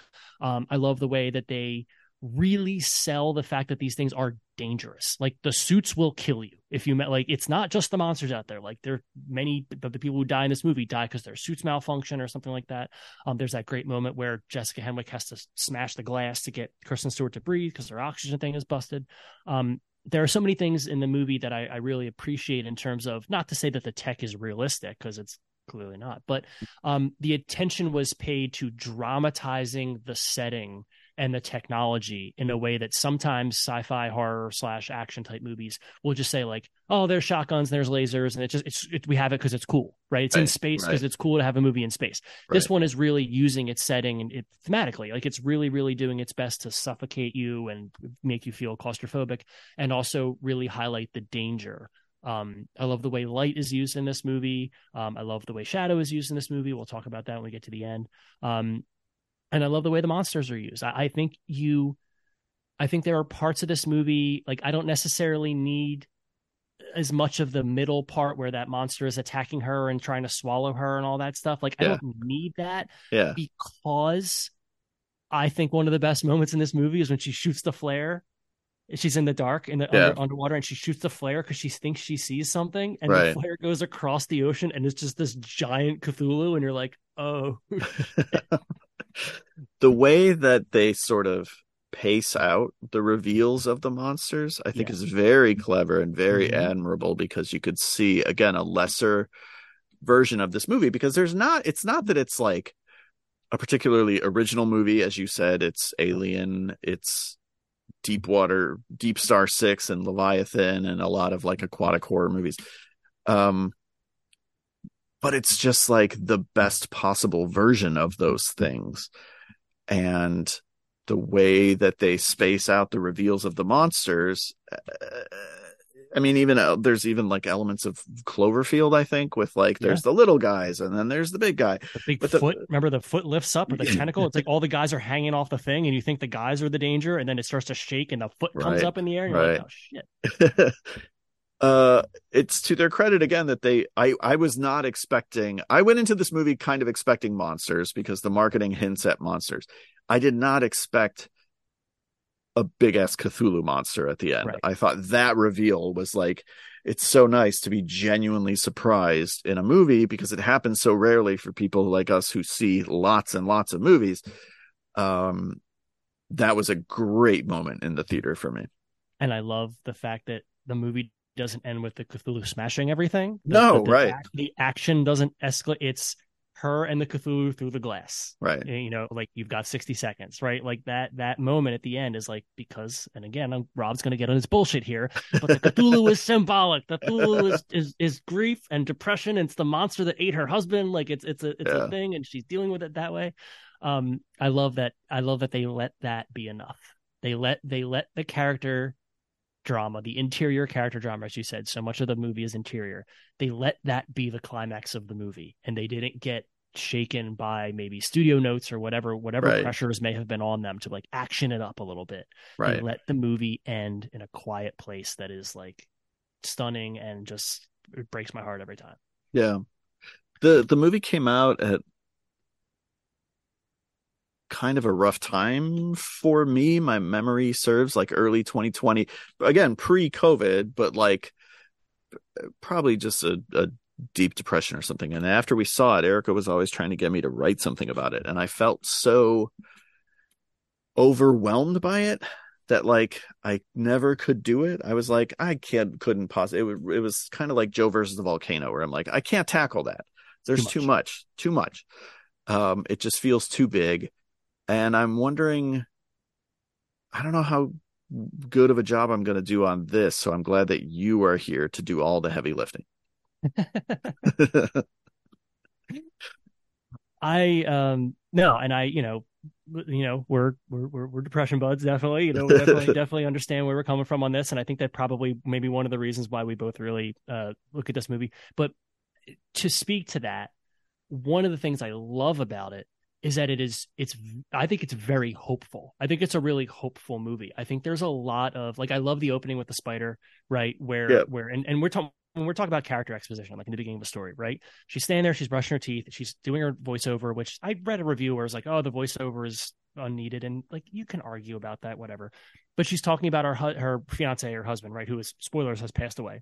Um, I love the way that they really sell the fact that these things are dangerous. Like the suits will kill you if you met. Like it's not just the monsters out there. Like there are many the people who die in this movie die because their suits malfunction or something like that. Um, there's that great moment where Jessica Henwick has to smash the glass to get Kristen Stewart to breathe because her oxygen thing is busted. Um, there are so many things in the movie that I, I really appreciate in terms of not to say that the tech is realistic because it's clearly not, but um, the attention was paid to dramatizing the setting and the technology in a way that sometimes sci-fi horror slash action type movies will just say like oh there's shotguns there's lasers and it just it's it, we have it because it's cool right it's right, in space because right. it's cool to have a movie in space right. this one is really using its setting and it thematically like it's really really doing its best to suffocate you and make you feel claustrophobic and also really highlight the danger um, I love the way light is used in this movie. Um, I love the way shadow is used in this movie. We'll talk about that when we get to the end. Um, and I love the way the monsters are used. I, I think you, I think there are parts of this movie like I don't necessarily need as much of the middle part where that monster is attacking her and trying to swallow her and all that stuff. Like yeah. I don't need that. Yeah. Because I think one of the best moments in this movie is when she shoots the flare. She's in the dark in the yeah. under, underwater and she shoots the flare because she thinks she sees something and right. the flare goes across the ocean and it's just this giant Cthulhu and you're like, oh the way that they sort of pace out the reveals of the monsters, I think yeah. is very clever and very mm-hmm. admirable because you could see again a lesser version of this movie because there's not it's not that it's like a particularly original movie as you said it's alien it's deep water deep star 6 and leviathan and a lot of like aquatic horror movies um but it's just like the best possible version of those things. And the way that they space out the reveals of the monsters. Uh, I mean, even uh, there's even like elements of Cloverfield, I think, with like there's yeah. the little guys and then there's the big guy. The big but foot. The, remember the foot lifts up or the tentacle? It's like all the guys are hanging off the thing, and you think the guys are the danger, and then it starts to shake and the foot comes right. up in the air, and you're right. like, oh shit. uh it's to their credit again that they i i was not expecting i went into this movie kind of expecting monsters because the marketing hints at monsters. I did not expect a big ass cthulhu monster at the end. Right. i thought that reveal was like it's so nice to be genuinely surprised in a movie because it happens so rarely for people like us who see lots and lots of movies. Um that was a great moment in the theater for me. And i love the fact that the movie doesn't end with the Cthulhu smashing everything. The, no, the, the, right. The action doesn't escalate. It's her and the Cthulhu through the glass. Right. You know, like you've got 60 seconds, right? Like that that moment at the end is like because and again, I'm, Rob's going to get on his bullshit here, but the Cthulhu is symbolic. The Cthulhu is, is is grief and depression. And it's the monster that ate her husband. Like it's it's a it's yeah. a thing and she's dealing with it that way. Um I love that I love that they let that be enough. They let they let the character drama, the interior character drama, as you said, so much of the movie is interior. They let that be the climax of the movie, and they didn't get shaken by maybe studio notes or whatever whatever right. pressures may have been on them to like action it up a little bit. Right. They let the movie end in a quiet place that is like stunning and just it breaks my heart every time. Yeah. The the movie came out at kind of a rough time for me. My memory serves like early 2020, again, pre COVID, but like probably just a, a, deep depression or something. And after we saw it, Erica was always trying to get me to write something about it. And I felt so overwhelmed by it that like I never could do it. I was like, I can't, couldn't possibly. It, it was kind of like Joe versus the volcano, where I'm like, I can't tackle that. There's too much, too much. Too much. Um, it just feels too big and I'm wondering, I don't know how good of a job I'm going to do on this. So I'm glad that you are here to do all the heavy lifting. I um no, and I you know you know we're we're we're, depression buds definitely you know we definitely definitely understand where we're coming from on this and I think that probably maybe one of the reasons why we both really uh look at this movie but to speak to that one of the things I love about it is that it is it's i think it's very hopeful i think it's a really hopeful movie i think there's a lot of like i love the opening with the spider right where yeah. where and, and we're talking when we're talking about character exposition, like in the beginning of a story, right? She's standing there, she's brushing her teeth, she's doing her voiceover, which I read a review where it's like, oh, the voiceover is unneeded, and like you can argue about that, whatever. But she's talking about her her fiance, her husband, right? Who is spoilers has passed away.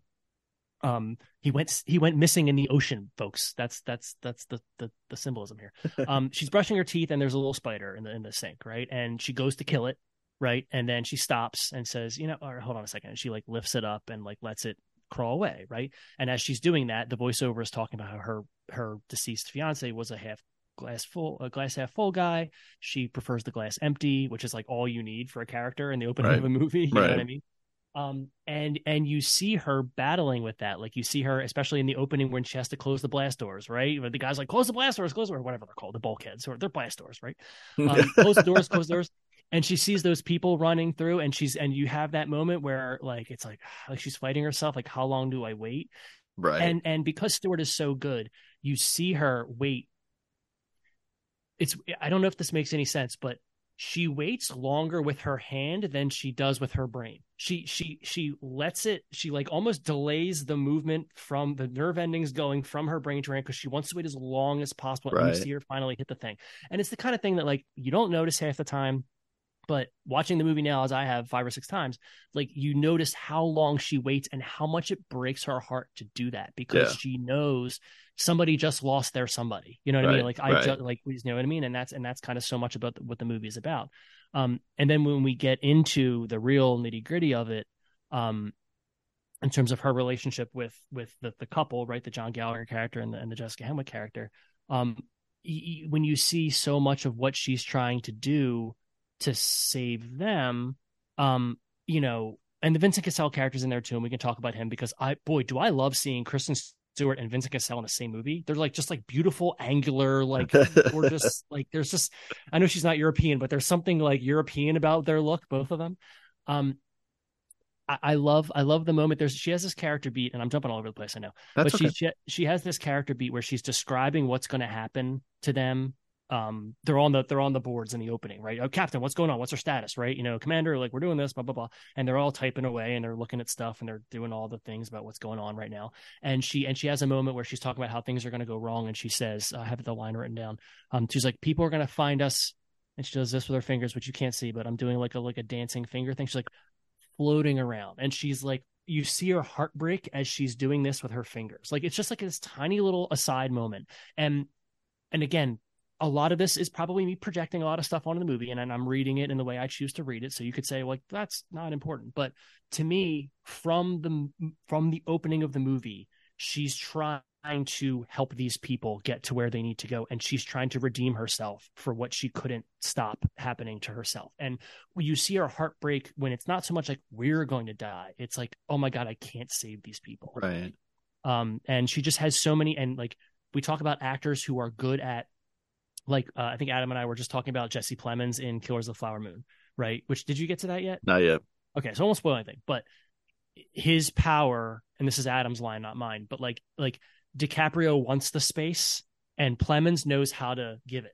Um, he went he went missing in the ocean, folks. That's that's that's the the, the symbolism here. Um, she's brushing her teeth, and there's a little spider in the in the sink, right? And she goes to kill it, right? And then she stops and says, you know, or hold on a second. And she like lifts it up and like lets it crawl away, right? And as she's doing that, the voiceover is talking about how her her deceased fiance was a half glass full a glass half full guy. She prefers the glass empty, which is like all you need for a character in the opening Right. of a movie. You Right. know what I mean? Um and and you see her battling with that. Like you see her, especially in the opening when she has to close the blast doors, right? Where the guy's like, close the blast doors, close or whatever they're called, the bulkheads, or they're blast doors, right? um, close the doors, close the doors. And she sees those people running through, and she's and you have that moment where like it's like like she's fighting herself, like how long do I wait? right. And and because Stewart is so good, you see her wait. It's I don't know if this makes any sense, but she waits longer with her hand than she does with her brain. She she she lets it. She like almost delays the movement from the nerve endings going from her brain to her hand because she wants to wait as long as possible. And Right. you see her finally hit the thing, and it's the kind of thing that like you don't notice half the time. But watching the movie now, as I have five or six times, like you notice how long she waits and how much it breaks her heart to do that because Yeah. she knows somebody just lost their somebody. You know what I mean? Like I right. just like you know what I mean, and that's and that's kind of so much about what the movie is about. Um, and then when we get into the real nitty gritty of it, um, in terms of her relationship with with the, the couple, right, the John Gallagher character and the, and the Jessica Henwick character, um, when you see so much of what she's trying to do to save them, um, you know, and the Vincent Cassel character's in there too, and we can talk about him because I, boy, do I love seeing Kristen Stewart and Vincent Cassel in the same movie. They're like just like beautiful, angular, like gorgeous. like there's just, I know she's not European, but there's something like European about their look, both of them. Um, I, I love, I love the moment. There's, she has this character beat, and I'm jumping all over the place. I know That's but okay. she, she she has this character beat where she's describing what's going to happen to them. Um, they're on the they're on the boards in the opening, right? Oh, Captain, what's going on? What's our status, right? You know, Commander, like we're doing this, blah blah blah, and they're all typing away and they're looking at stuff and they're doing all the things about what's going on right now. And she and she has a moment where she's talking about how things are going to go wrong, and she says, I have the line written down. Um, she's like, people are going to find us, and she does this with her fingers, which you can't see, but I'm doing like a like a dancing finger thing. She's like floating around, and she's like you see her heartbreak as she's doing this with her fingers. Like it's just like this tiny little aside moment. And and again, a lot of this is probably me projecting a lot of stuff onto the movie and, and I'm reading it in the way I choose to read it. So you could say, like, that's not important. But to me, from the from the opening of the movie, she's trying to help these people get to where they need to go and she's trying to redeem herself for what she couldn't stop happening to herself and you see her heartbreak when it's not so much like we're going to die it's like oh my god i can't save these people Right. um and she just has so many and like we talk about actors who are good at like uh, i think adam and i were just talking about jesse plemons in killers of the flower moon right which did you get to that yet Not yet. okay so i won't spoil anything but his power and this is adam's line not mine but like like DiCaprio wants the space and Plemons knows how to give it.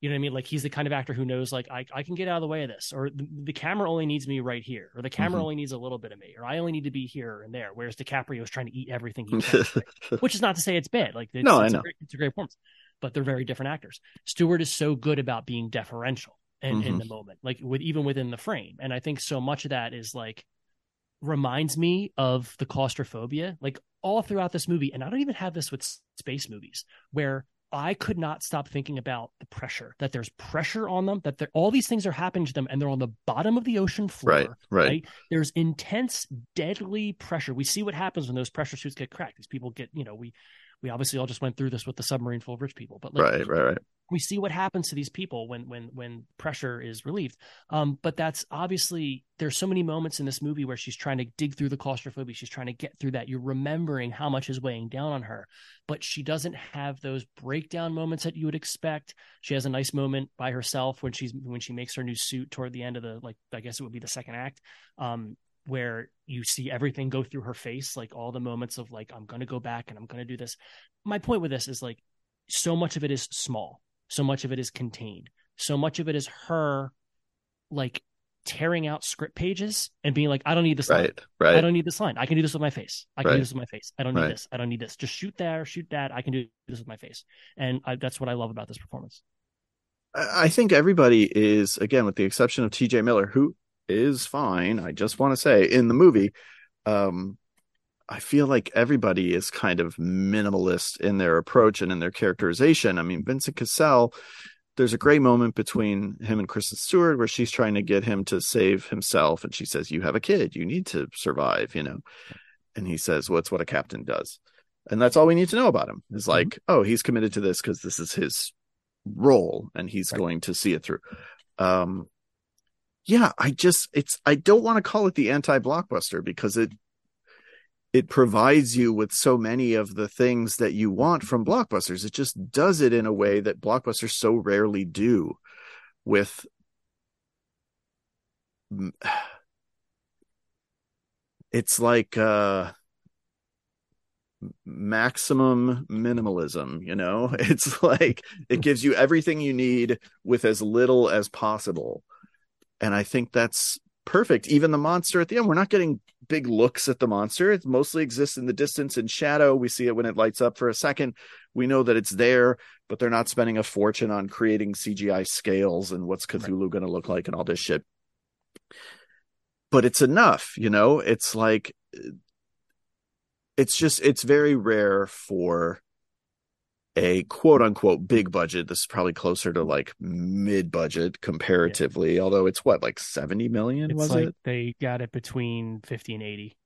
You know what I mean? Like he's the kind of actor who knows like I, I can get out of the way of this, or the, the camera only needs me right here, or the camera Mhm. only needs a little bit of me, or I only need to be here and there. Whereas DiCaprio is trying to eat everything he can, right? which is not to say it's bad. Like it's, No, I it's know. A great, it's a great performance, but they're very different actors. Stewart is so good about being deferential in, in Mhm. the moment, like with even within the frame, and I think so much of that is like reminds me of the claustrophobia, like all throughout this movie. And I don't even have this with space movies where I could not stop thinking about the pressure that there's pressure on them, that all these things are happening to them and they're on the bottom of the ocean floor. Right. Right. right? There's intense, deadly pressure. We see what happens when those pressure suits get cracked. These people get, you know, we we obviously all just went through this with the submarine full of rich people, but like, Right. Right. Right. we see what happens to these people when when when pressure is relieved um but that's obviously there's so many moments in this movie where she's trying to dig through the claustrophobia she's trying to get through that you're remembering how much is weighing down on her but she doesn't have those breakdown moments that you would expect she has a nice moment by herself when she's when she makes her new suit toward the end of the like i guess it would be the second act um where you see everything go through her face like all the moments of like i'm going to go back and i'm going to do this my point with this is like so much of it is small so much of it is contained so much of it is her like tearing out script pages and being like, I don't need this line. Right. Right. I don't need this line. I can do this with my face. I can Right. do this with my face. I don't need Right. this. I don't need this. Just shoot there, shoot that. I can do this with my face. And I, that's what I love about this performance. I think everybody is, again, with the exception of TJ Miller, who is fine. I just want to say in the movie, um, I feel like everybody is kind of minimalist in their approach and in their characterization. I mean, Vincent Cassel, there's a great moment between him and Kristen Stewart where she's trying to get him to save himself. And she says, You have a kid. You need to survive, you know? And he says, Well, it's what a captain does. And that's all we need to know about him is like, oh, he's committed to this because this is his role and he's Right. going to see it through. Um, yeah, I just, it's, I don't want to call it the anti blockbuster because it, it provides you with so many of the things that you want from blockbusters. It just does it in a way that blockbusters so rarely do with it's like uh maximum minimalism you know it's like it gives you everything you need with as little as possible and i think that's perfect. Even the monster at the end we're not getting big looks at the monster. It mostly exists in the distance in shadow. We see it when it lights up for a second. We know that it's there but they're not spending a fortune on creating cgi scales and what's cthulhu going to look like and all this shit. But it's enough you know? It's like it's just it's very rare for a quote unquote big budget. This is probably closer to like mid budget comparatively although it's what like 70 million It's was like it? they got it between 50 and 80.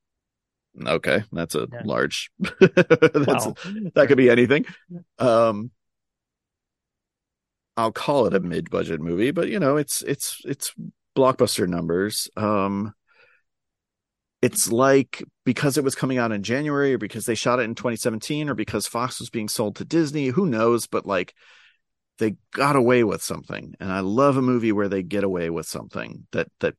okay that's a Yeah. large that's Well, that could be anything. Um i'll call it a mid budget movie but you know it's it's it's blockbuster numbers. Um it's like because it was coming out in January or because they shot it in 2017 or because Fox was being sold to Disney, who knows, but like they got away with something. And I love a movie where they get away with something that that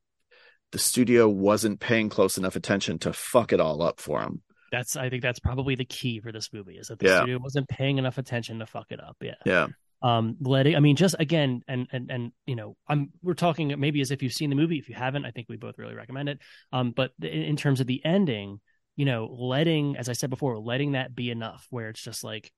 the studio wasn't paying close enough attention to fuck it all up for them. That's I think that's probably the key for this movie is that the Yeah. studio wasn't paying enough attention to fuck it up. Yeah. Yeah. Um letting i mean just again and and and you know i'm we're talking maybe as if you've seen the movie. If you haven't i think we both really recommend it. Um but in, in terms of the ending you know letting as i said before letting that be enough where it's just like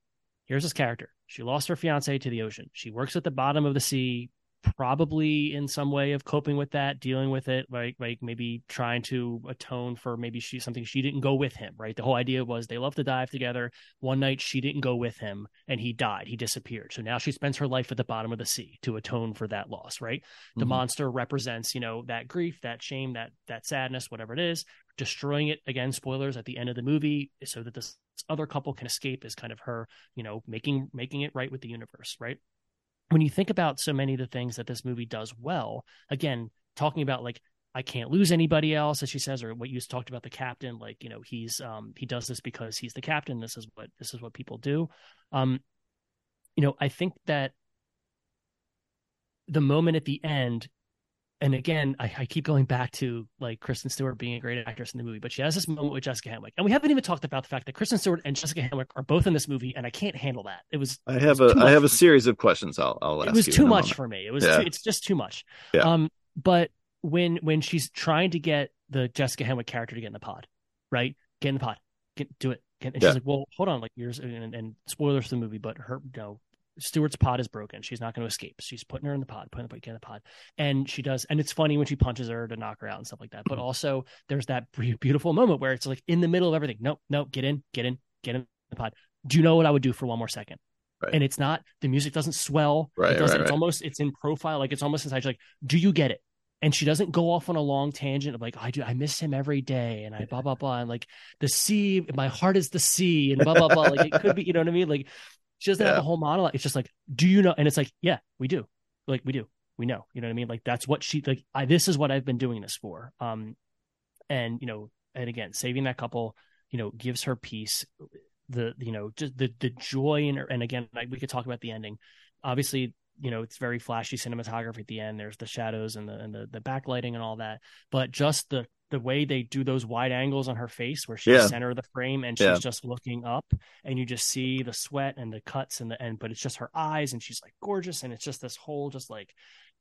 here's this character. She lost her fiance to the ocean. She works at the bottom of the sea probably in some way of coping with that dealing with it like like maybe trying to atone for maybe she something she didn't go with him right? The whole idea was they love to dive together. One night she didn't go with him and he died. He disappeared. So now she spends her life at the bottom of the sea to atone for that loss right? The Mhm. monster represents you know that grief that shame that that sadness whatever it is destroying it. Again spoilers at the end of the movie so that this other couple can escape is kind of her you know making making it right with the universe right when you think about so many of the things that this movie does well again talking about like I can't lose anybody else, as she says, or what you talked about the captain. Like, you know, he's um he does this because he's the captain. This is what this is what people do. Um, you know, I think that the moment at the end, and again, I, I keep going back to like Kristen Stewart being a great actress in the movie, but she has this moment with Jessica Henwick, and we haven't even talked about the fact that Kristen Stewart and Jessica Henwick are both in this movie, and I can't handle that. It was I have was a too have a series of questions I'll I'll ask it was too much for me. It was Yeah. too, it's just too much. Yeah. Um, but when when she's trying to get the Jessica Henwick character to get in the pod, right? Get in the pod, get do it. Get, and Yeah. she's like, "Well, hold on, like yours." And, and spoilers for the movie, but her, you know, Stewart's pod is broken. She's not going to escape. She's putting her in the pod, putting get in the pod, and she does. And it's funny when she punches her to knock her out and stuff like that. But mm-hmm. also, there's that beautiful moment where it's like in the middle of everything. No, no, get in, get in, get in the pod. Do you know what I would do for one more second? Right. And it's not the music doesn't swell. Right, it doesn't. right, It's almost it's in profile. Like it's almost inside. She's like, do you get it? And she doesn't go off on a long tangent of like, I do, I miss him every day, and I blah blah blah, and like the sea, my heart is the sea, and blah blah blah. Like it could be, you know what I mean? Like she doesn't have a whole monologue. It's just like, do you know? And it's like, yeah, we do. Like we do. We know. You know what I mean? Like that's what she like. I this is what I've been doing this for. Um, and you know, and again, saving that couple, you know, gives her peace. The you know just the the joy in her, and again, like, we could talk about the ending. Obviously, you know, it's very flashy cinematography at the end. There's the shadows and the and the the backlighting and all that. But just the the way they do those wide angles on her face where she's Yeah. center of the frame and she's Yeah. just looking up and you just see the sweat and the cuts and the end but it's just her eyes and she's like gorgeous and it's just this whole just like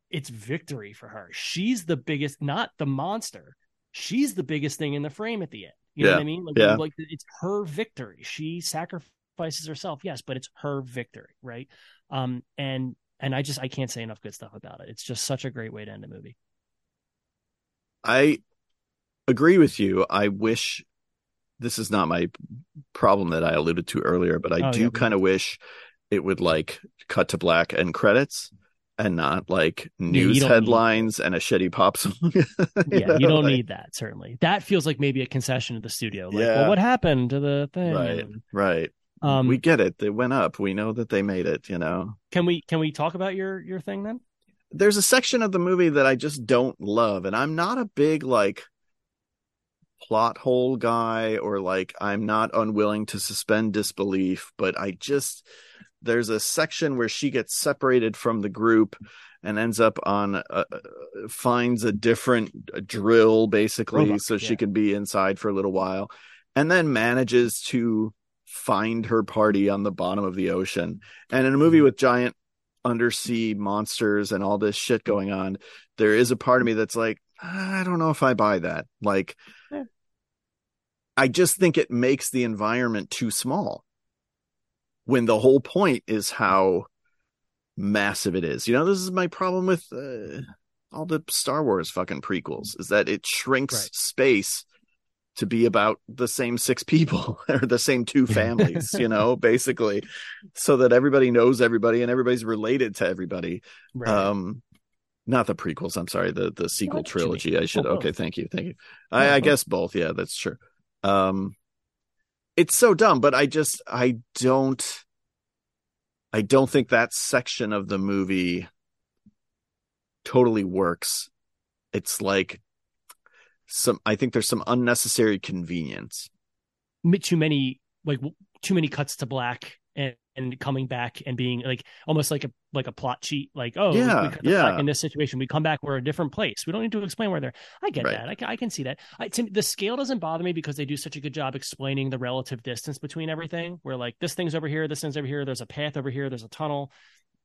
it's victory for her. She's the biggest, not the monster. She's the biggest thing in the frame at the end. You know what I mean? Like, Yeah. like it's her victory. She sacrifices herself, yes, but it's her victory, right? Um, and and I just I can't say enough good stuff about it. It's just such a great way to end a movie. I agree with you. I wish this is not my problem that I alluded to earlier, but I Oh, do yeah. kind of wish it would like cut to black and credits and not like news need- headlines and a shitty pop song. yeah, you don't like- need that certainly. That feels like maybe a concession to the studio. Like, Yeah. well, what happened to the thing? Right, right. Um, we get it. They went up. We know that they made it, you know. can we can we talk about your your thing then? There's a section of the movie that I just don't love, and I'm not a big like plot hole guy or like I'm not unwilling to suspend disbelief, but I just there's a section where she gets separated from the group and ends up on a, a- finds a different uh, drill basically Roebuck, so she can be inside for a little while and then manages to find her party on the bottom of the ocean. And in a movie mm-hmm. with giant undersea monsters and all this shit going on there is a part of me that's like ah, i don't know if i buy that. Like Yeah. I just think it makes the environment too small when the whole point is how massive it is you know this is my problem with uh, all the star wars fucking prequels is that it shrinks Right. space to be about the same six people or the same two families, you know, basically, so that everybody knows everybody and everybody's related to everybody. Right. Um, not the prequels. I'm sorry, the the sequel what you mean. trilogy. I should. Okay, thank you, thank you. I, I guess both. Yeah, that's true. Um, it's so dumb, but I just I don't. I don't think that section of the movie totally works. It's like some. I think there's some unnecessary convenience. too many like too many cuts to black and, and coming back and being like almost like a like a plot cheat like oh Yeah, we yeah. in this situation we come back we're a different place we don't need to explain where they're i get Right. that I can, I can see that I, to, the scale doesn't bother me because they do such a good job explaining the relative distance between everything where like this thing's over here this thing's over here there's a path over here there's a tunnel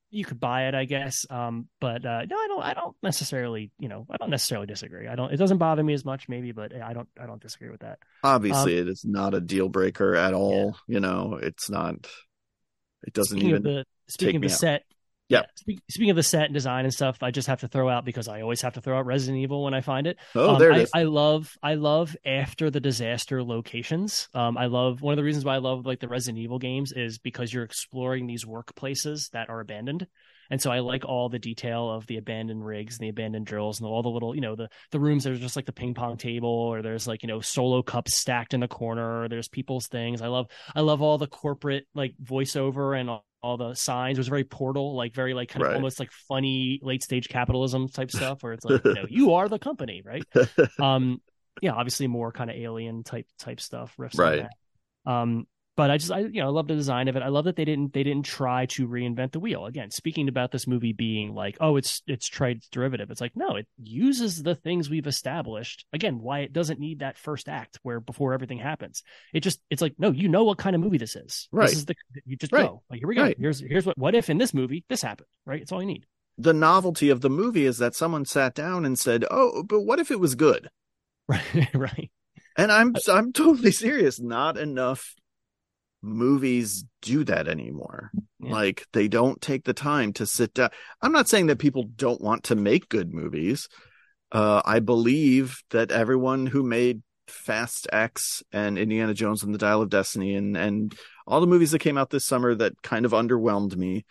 you could buy it i guess um but uh no i don't i don't necessarily you know i don't necessarily disagree i don't it doesn't bother me as much maybe but i don't i don't disagree with that Obviously, Um, it is not a deal breaker at all. You know, it's not. It doesn't speaking even. of the speaking of the out. set Yeah. speak, speaking of the set and design and stuff i just have to throw out because i always have to throw out resident evil when i find it oh, Um, there it I, is. I love i love after the disaster locations um i love one of the reasons why i love like the resident evil games is because you're exploring these workplaces that are abandoned and so I like all the detail of the abandoned rigs and the abandoned drills and all the little, you know, the the rooms. There's just like the ping pong table, or there's like you know solo cups stacked in the corner. Or there's people's things. I love I love all the corporate like voiceover and all, all the signs. It was very portal, like very like kind of Right. almost like funny late stage capitalism type stuff, where it's like you know you are the company, right? um yeah obviously more kind of alien type type stuff riffs Right. that. um but i just i you know i love the design of it. I love that they didn't they didn't try to reinvent the wheel. Again speaking about this movie being like oh it's it's trade derivative. It's like no it uses the things we've established. Again why it doesn't need that first act where before everything happens. It just it's like no you know what kind of movie this is. Right. this is the you just Right. go. Like here we go. Right. here's here's what what if in this movie this happened right? It's all you need. The novelty of the movie is that someone sat down and said, "Oh, but what if it was good?" right right. And I'm I'm totally serious. Not enough movies do that anymore. Yeah. Like they don't take the time to sit down. I'm not saying that people don't want to make good movies. Uh, I believe that everyone who made Fast X and Indiana Jones and the Dial of Destiny and and all the movies that came out this summer that kind of underwhelmed me,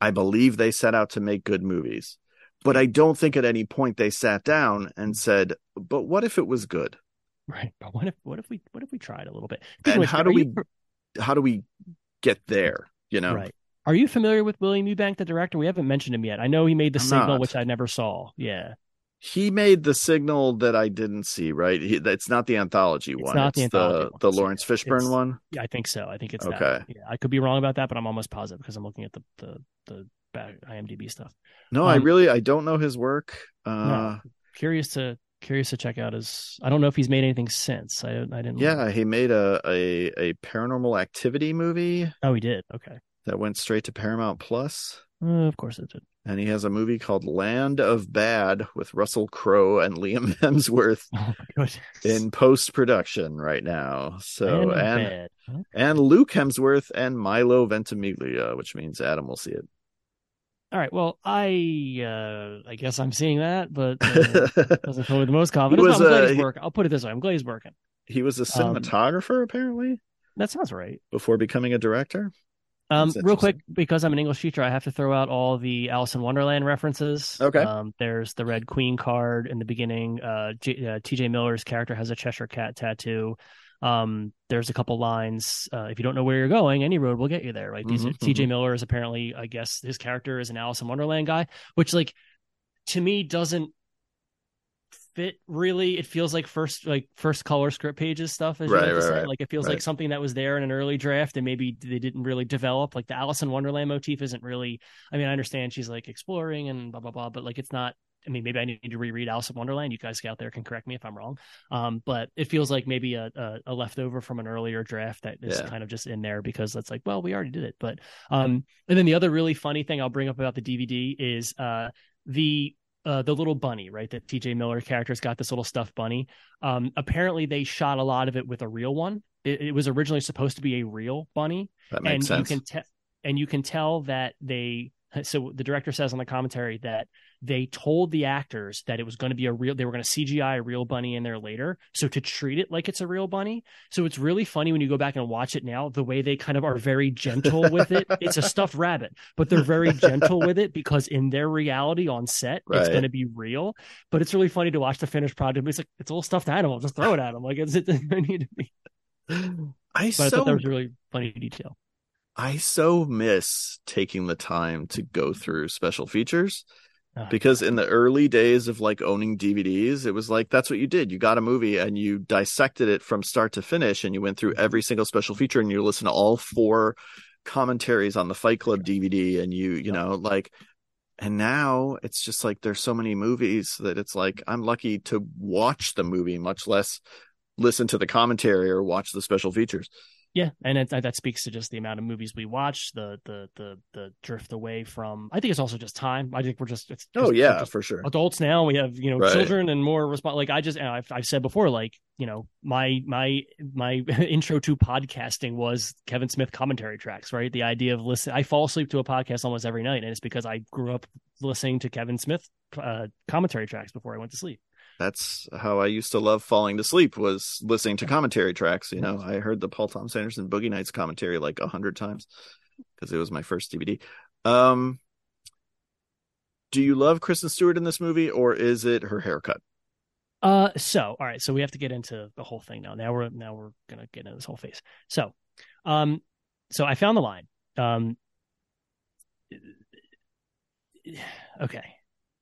I believe they set out to make good movies. But I don't think at any point they sat down and said, "But what if it was good?" right but what if what if we what if we tried a little bit And how do we you- how do we get there? You know, Right. Are you familiar with William Eubank, the director? We haven't mentioned him yet. I know he made The I'm Signal, not. which I never saw. Yeah. he made the signal that I didn't see. Right, he, it's not the anthology It's one. not the it's anthology the one. the Laurence Fishburne It's- one. Yeah, I think so. I think it's. Okay. one. Yeah, I could be wrong about that, but I'm almost positive because I'm looking at the the the back IMDb stuff. No, I Um, really I don't know his work. Uh, Curious to curious to check out his. I don't know if he's made anything since. I I didn't. Yeah, he made a a, a paranormal activity movie Oh, he did. Okay. that went straight to Paramount Plus. Uh, of course it did. And he has a movie called Land of Bad with Russell Crowe and Liam Hemsworth Oh in post production right now. So and bad. Okay. and Luke Hemsworth and Milo Ventimiglia, which means Adam will see it. All right. Well, I uh I guess I'm seeing that, but uh, doesn't with the most confidence. was, I'm glad uh, he- working. I'll put it this way: I'm glad he's working. he was a Um, cinematographer apparently That sounds right. before becoming a director. Um, real quick, because I'm an English teacher, I have to throw out all the Alice in Wonderland references. Okay. Um, there's the Red Queen card in the beginning. Uh, J- uh, T.J. Miller's character has a Cheshire Cat tattoo. Um, there's a couple lines. Uh, if you don't know where you're going, any road will get you there. Right. These Mhm, T.J. Miller is apparently, I guess, his character is an Alice in Wonderland guy, which, like, to me, doesn't fit really. It feels like first, like first color script pages stuff. As you Right, like to right, right. Like it feels Right. like something that was there in an early draft and maybe they didn't really develop. Like the Alice in Wonderland motif isn't really. I mean, I understand she's like exploring and blah blah blah, but like it's not. I mean, maybe I need to reread Alice in Wonderland. You guys out there can correct me if I'm wrong. Um, but it feels like maybe a, a, a leftover from an earlier draft that is Yeah. kind of just in there because that's like, well, we already did it. But um, and then the other really funny thing I'll bring up about the DVD is uh the uh, the little bunny, right? That TJ Miller character's got this little stuffed bunny. Um, apparently they shot a lot of it with a real one. It, it was originally supposed to be a real bunny, That and sense. you can tell and you can tell that they so the director says on the commentary that they told the actors that it was going to be a real they were going to cgi a real bunny in there later. So to treat it like it's a real bunny. So it's really funny when you go back and watch it now the way they kind of are very gentle with it. It's a stuffed rabbit but they're very gentle with it because in their reality on set it's going to be real. But it's really funny to watch the finished product. It's like it's a little stuffed animal. Just throw it at them like it's it doesn't need to be. I but i so thought that was a really funny detail. I so miss taking the time to go through special features Ah. because in the early days of like owning DVDs, it was like that's what you did. You got a movie and you dissected it from start to finish and you went through every mm-hmm. single special feature and you listened to all four commentaries on the Fight Club DVD and you, you know, like and now it's just like there's so many movies that it's like I'm lucky to watch the movie, much less listen to the commentary or watch the special features. Yeah, and it, that speaks to just the amount of movies we watch, the the the the drift away from. I think it's also just time. I think we're just it's Oh just- yeah, just for sure. adults now. We have you know Right. children and more response. Like I just I've I've said before, like you know my my my intro to podcasting was Kevin Smith commentary tracks. Right, the idea of listen. I fall asleep to a podcast almost every night, and it's because I grew up listening to Kevin Smith uh, commentary tracks before I went to sleep. That's how I used to love falling to sleep was listening to commentary tracks. You know, I heard the Paul Thomas Anderson Boogie Nights commentary like a hundred times because it was my first DVD. Um, do you love Kristen Stewart in this movie, or is it her haircut? Uh, so all right, so we have to get into the whole thing now. Now we're now we're gonna get into this whole phase. So, um, so I found the line. Um, okay,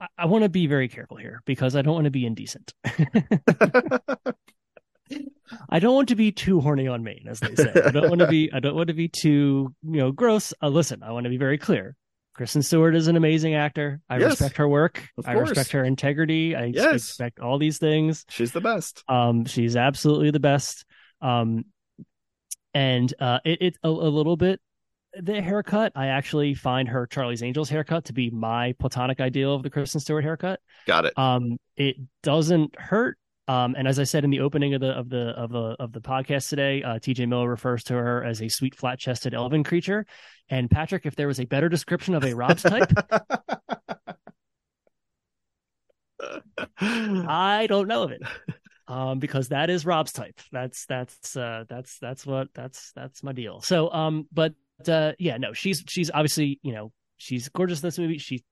I, I want to be very careful here because I don't want to be indecent. I don't want to be too horny on main, as they say. I don't want to be. I don't want to be too you know gross. Uh, listen, I want to be very clear. Kristen Stewart is an amazing actor. I Yes. respect her work. I respect her integrity. I Yes. respect all these things. She's the best. Um, she's absolutely the best. Um, and uh, it, it's a, a little bit the haircut. I actually find her Charlie's Angels haircut to be my platonic ideal of the Kristen Stewart haircut. Got it. Um, it doesn't hurt. Um, and as I said in the opening of the of the of the of the podcast today, uh, T.J. Miller refers to her as a sweet, flat-chested elven creature. And Patrick, if there was a better description of a Rob's type, I don't know of it. Um, because that is Rob's type. That's that's uh that's that's what that's that's my deal. So um, but uh yeah, no, she's she's obviously, you know, she's gorgeous in this movie. She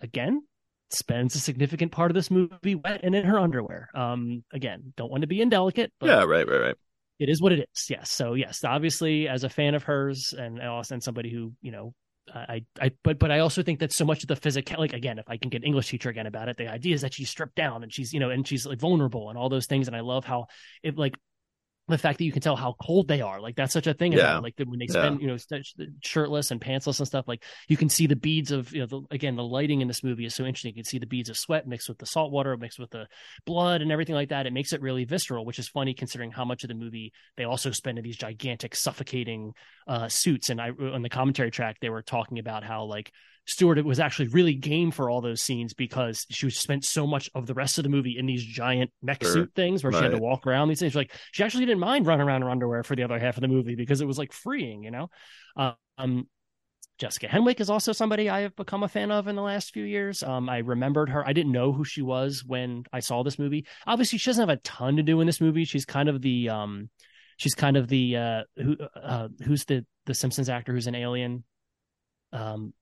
again spends a significant part of this movie wet and in her underwear. Um again, don't want to be indelicate, but yeah, right, right, right. it is what it is. Yes. So yes, obviously, as a fan of hers, and also and somebody who you know, I, I, but but I also think that so much of the physical, like again, if I can get English teacher again about it, the idea is that she's stripped down and she's you know and she's like vulnerable and all those things, and I love how it like the fact that you can tell how cold they are. Like that's such a thing Yeah. like the, when they spend you know shirtless and pantsless and stuff like you can see the beads of you know the, again the lighting in this movie is so interesting. You can see the beads of sweat mixed with the salt water mixed with the blood and everything like that. It makes it really visceral which is funny considering how much of the movie they also spend in these gigantic suffocating uh suits. And i on the commentary track they were talking about how like Stewart it was actually really game for all those scenes because she was spent so much of the rest of the movie in these giant mech Sure. suit things where she had to walk around these things. Like she actually didn't mind running around in her underwear for the other half of the movie because it was like freeing, you know. Um, Jessica Henwick is also somebody I have become a fan of in the last few years. Um, I remembered her. I didn't know who she was when I saw this movie. Obviously, she doesn't have a ton to do in this movie. She's kind of the um, she's kind of the uh, who uh, who's the the Simpsons actor who's an alien. Um,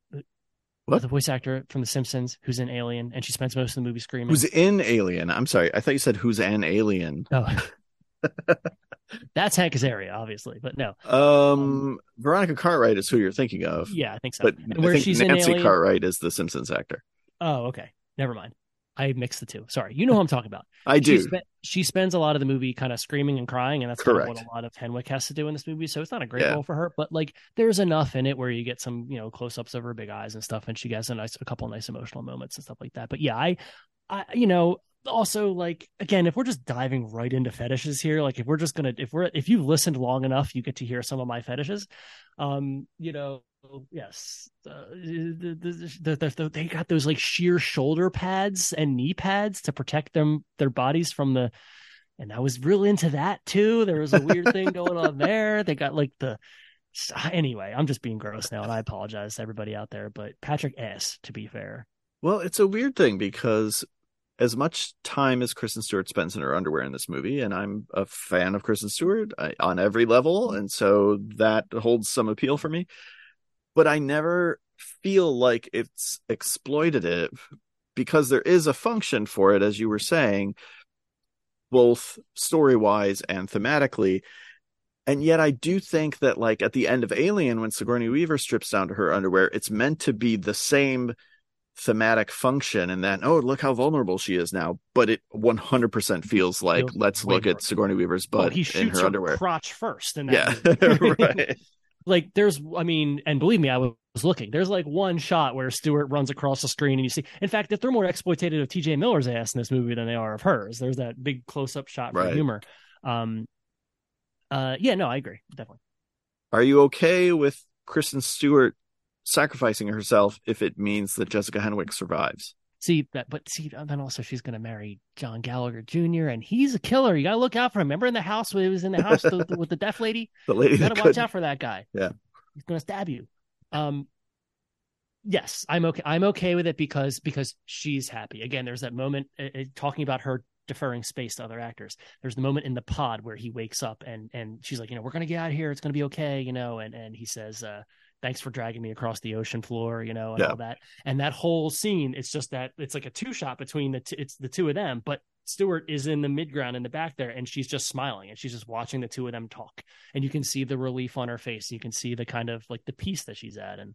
What? the voice actor from The Simpsons who's in alien, and she spends most of the movie screaming. Who's in Alien? I'm sorry. I thought you said who's an alien. Oh. That's Hank Azaria, obviously, but no. Um, Veronica Cartwright is who you're thinking of. Yeah, I think so. But And where think she's an Nancy alien- Cartwright is the Simpsons actor. Oh, okay. Never mind. I mixed the two. Sorry. You know who I'm talking about. I do. She, spe- she spends a lot of the movie kind of screaming and crying, and that's kind of what a lot of Henwick has to do in this movie. So it's not a great Yeah. role for her, but like there's enough in it where you get some, you know, close ups of her big eyes and stuff, and she gets a nice, a couple nice emotional moments and stuff like that. But yeah, I, I, you know, also like again, if we're just diving right into fetishes here, like if we're just gonna, if we're, if you've listened long enough, you get to hear some of my fetishes. Um, you know, yes, uh, the, the, the, the, they got those like sheer shoulder pads and knee pads to protect them their bodies from the and I was real into that too. There was a weird thing going on there. They got like the anyway. I'm just being gross now, and I apologize to everybody out there. But Patrick S. To be fair, Well, it's a weird thing because as much time as Kristen Stewart spends in her underwear in this movie, and I'm a fan of Kristen Stewart I, on every level, and so that holds some appeal for me. But I never feel like it's exploitative because there is a function for it, as you were saying, both story wise and thematically. And yet, I do think that, like at the end of Alien, when Sigourney Weaver strips down to her underwear, it's meant to be the same thematic function and that oh look how vulnerable she is now. But it 100% feels like Feels let's look at sigourney weaver's well, butt he in shoots her her underwear. crotch first, and yeah. Right like there's i mean and believe me i was looking. There's like one shot where stewart runs across the screen and you see in fact if they're more exploitative of tj miller's ass in this movie than they are of hers. There's that big close-up shot for Right. humor. Um uh yeah no i agree definitely. Are you okay with kristen stewart sacrificing herself if it means that jessica henwick survives see that but see then also she's going to marry john gallagher jr and he's a killer you gotta look out for him remember in the house when he was in the house with, with the deaf lady the lady you gotta could watch out for that guy. Yeah. he's gonna stab you. Um, yes, I'm okay. I'm okay with it because because she's happy. Again, there's that moment uh, uh, talking about her deferring space to other actors. There's the moment in the pod where he wakes up and and she's like, you know, we're gonna get out of here. It's gonna be okay, you know. And and he says, uh, thanks for dragging me across the ocean floor, you know, and Yeah. all that. And that whole scene, it's just that it's like a two shot between the t- it's the two of them, but Stewart is in the midground in the back there, and she's just smiling and she's just watching the two of them talk, and you can see the relief on her face. You can see the kind of like the peace that she's at, and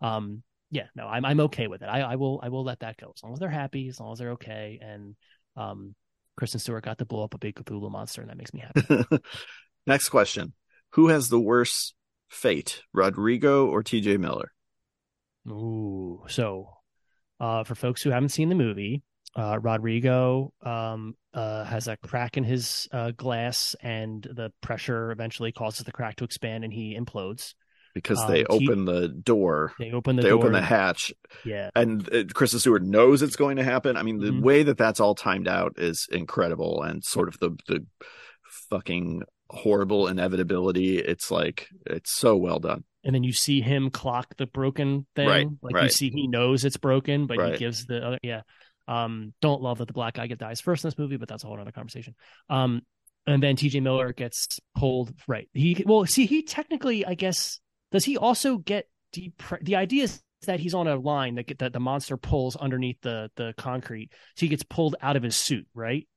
um, yeah, no, I'm I'm okay with it. I, I will I will let that go as long as they're happy, as long as they're okay, and um, Kristen Stewart got to blow up a big Cthulhu monster, and that makes me happy. next question who has the worst fate rodrigo or tj miller Ooh, so uh, for folks who haven't seen the movie, uh, Rodrigo um, uh, has a crack in his uh, glass, and the pressure eventually causes the crack to expand, and he implodes. because Um, they open the door They open the door they door. open the hatch yeah, and uh, Kristen Stewart knows it's going to happen. I mean, the Mhm. way that that's all timed out is incredible, and sort of the the fucking horrible inevitability. It's like it's so well done. and then you see him clock the broken thing. Right, like you see he knows it's broken, but he gives the other. Yeah, um, don't love that the black guy get dies first in this movie, but that's a whole other conversation. Um, and then T.J. Miller gets pulled. Right. He well, see, he technically, I guess, does he also get deep? The idea is that he's on a line that, that the monster pulls underneath the the concrete, so he gets pulled out of his suit. Right.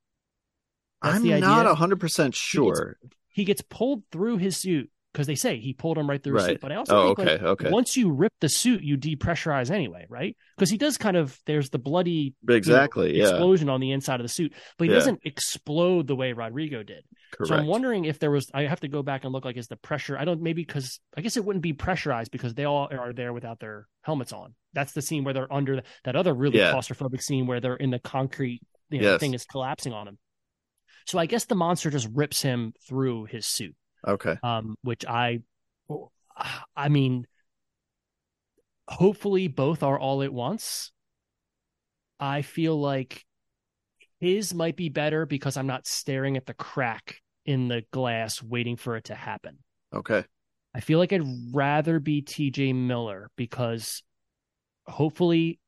That's I'm not hundred percent sure. He gets pulled through his suit because they say he pulled him right through his suit. But I also Oh, think okay, like, okay. once you rip the suit, you depressurize anyway, right? Because he does kind of there's the bloody you know, Exactly. yeah. explosion on the inside of the suit, but he Yeah. doesn't explode the way Rodrigo did. Correct. So I'm wondering if there was. I have to go back and look like is the pressure. I don't maybe because I guess it wouldn't be pressurized because they all are there without their helmets on. That's the scene where they're under the, that other really Yeah. claustrophobic scene where they're in the concrete. You know, Yes. the thing is collapsing on him. So I guess the monster just rips him through his suit, okay. um, which I, I mean, hopefully both are all at once. I feel like his might be better because I'm not staring at the crack in the glass waiting for it to happen. Okay. I feel like I'd rather be TJ Miller because hopefully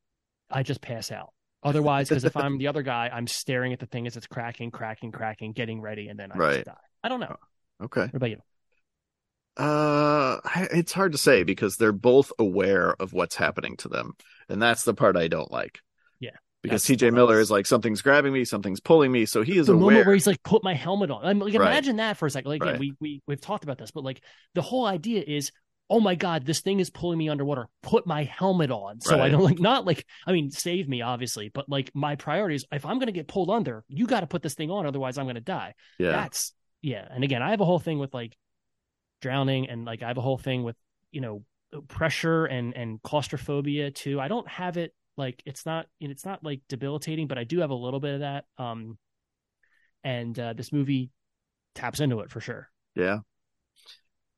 I just pass out. Otherwise, because if I'm the other guy, I'm staring at the thing as it's cracking, cracking, cracking, getting ready, and then I Right. just die. I don't know. Okay. What about you? Uh, it's hard to say because they're both aware of what's happening to them, and that's the part I don't like. Yeah, because TJ Miller is like something's grabbing me, something's pulling me, so he is the aware. moment where he's like, "Put my helmet on." I'm like, Right. imagine that for a second. Like, Right. we we we've talked about this, but like the whole idea is, oh my god, this thing is pulling me underwater. Put my helmet on, so I don't like not like I mean, save me obviously, but like my priority is if I'm gonna get pulled under, you got to put this thing on, otherwise I'm gonna die. yeah, That's yeah. And again, I have a whole thing with like drowning, and like I have a whole thing with you know pressure and and claustrophobia too. I don't have it like it's not it's not like debilitating, but I do have a little bit of that. Um, and uh, this movie taps into it for sure. yeah.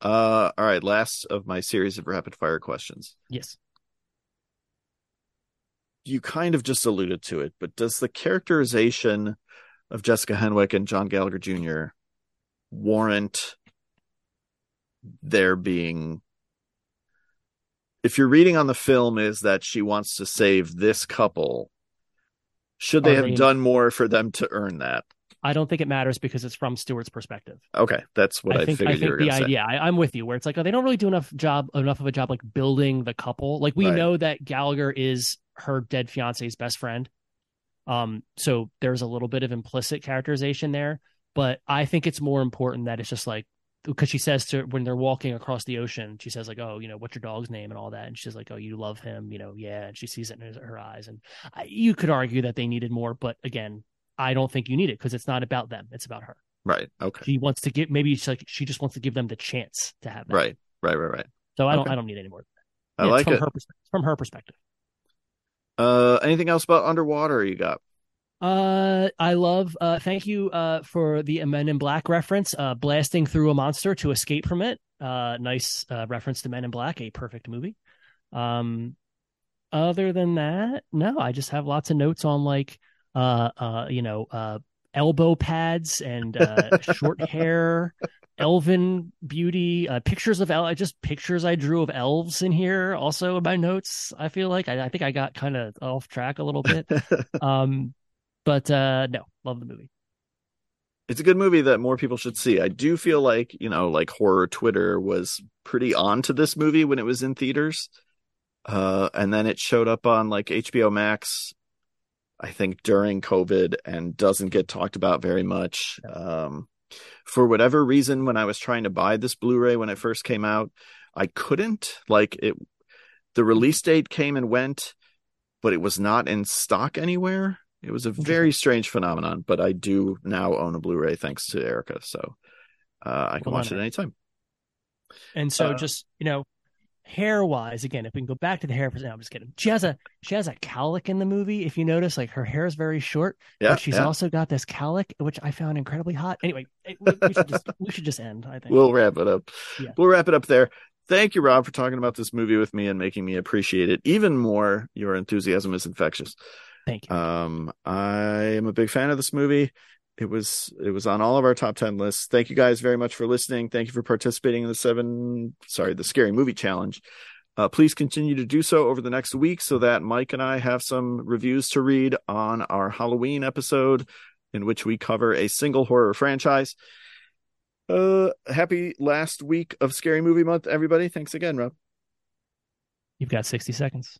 Uh, all right. Last of my series of rapid fire questions. Yes. You kind of just alluded to it, but does the characterization of Jessica Henwick and John Gallagher Jr. warrant there being if your reading on the film is that she wants to save this couple, should they Are have they- done more for them to earn that? I don't think it matters because it's from Stewart's perspective. Okay, that's what I, I think figured I think the to say. idea. I, I'm with you. Where it's like, oh, they don't really do enough job enough of a job like building the couple. Like we Right. know that Gallagher is her dead fiance's best friend. Um, so there's a little bit of implicit characterization there, but I think it's more important that it's just like because she says to when they're walking across the ocean, she says like, "Oh, you know, what's your dog's name?" and all that, and she's like, "Oh, you love him," you know, yeah, and she sees it in her, her eyes, and I, you could argue that they needed more, but again, I don't think you need it because it's not about them; it's about her. Right. Okay. She wants to give maybe it's like she just wants to give them the chance to have that. Right. Right. Right. Right. So I don't. I don't need any more. I Yeah, like from it. her perspective. From her perspective. Uh, anything else about underwater you got? Uh, I love. Uh, thank you. Uh, for the Men in Black reference. Uh, blasting through a monster to escape from it. Uh, nice uh, reference to Men in Black, a perfect movie. Um, other than that, no, I just have lots of notes on like, uh, uh, you know, uh, elbow pads and uh, short hair, elven beauty, uh, pictures of el- just pictures I drew of elves in here. Also in my notes, I feel like I, I think I got kind of off track a little bit. um, but uh, no, love the movie. it's a good movie that more people should see. I do feel like, you know, like horror Twitter was pretty on to this movie when it was in theaters. Uh, and then it showed up on like HBO Max, I think during COVID and doesn't get talked about very much. Um, for whatever reason, when I was trying to buy this Blu-ray when it first came out, I couldn't like it. The release date came and went, but it was not in stock anywhere. It was a very strange phenomenon, but I do now own a Blu-ray thanks to Erica, so uh, I can Well watch it anytime. And so Uh, just you know, hair wise, again, if we can go back to the hair for no, I'm just kidding. She has a she has a cowlick in the movie. If you notice, like her hair is very short, Yeah, but she's yeah. also got this cowlick, which I found incredibly hot. Anyway, we, we should just we should just end. I think. we'll wrap it up. Yeah. We'll wrap it up there. Thank you, Rob, for talking about this movie with me and making me appreciate it even more. Your enthusiasm is infectious. Thank you. Um, I am a big fan of this movie. It was it was on all of our top ten lists. Thank you guys very much for listening. Thank you for participating in the seven sorry the scary movie challenge. Uh, please continue to do so over the next week so that Mike and I have some reviews to read on our Halloween episode, in which we cover a single horror franchise. Uh, happy last week of Scary Movie Month, everybody. Thanks again, Rob. You've got sixty seconds.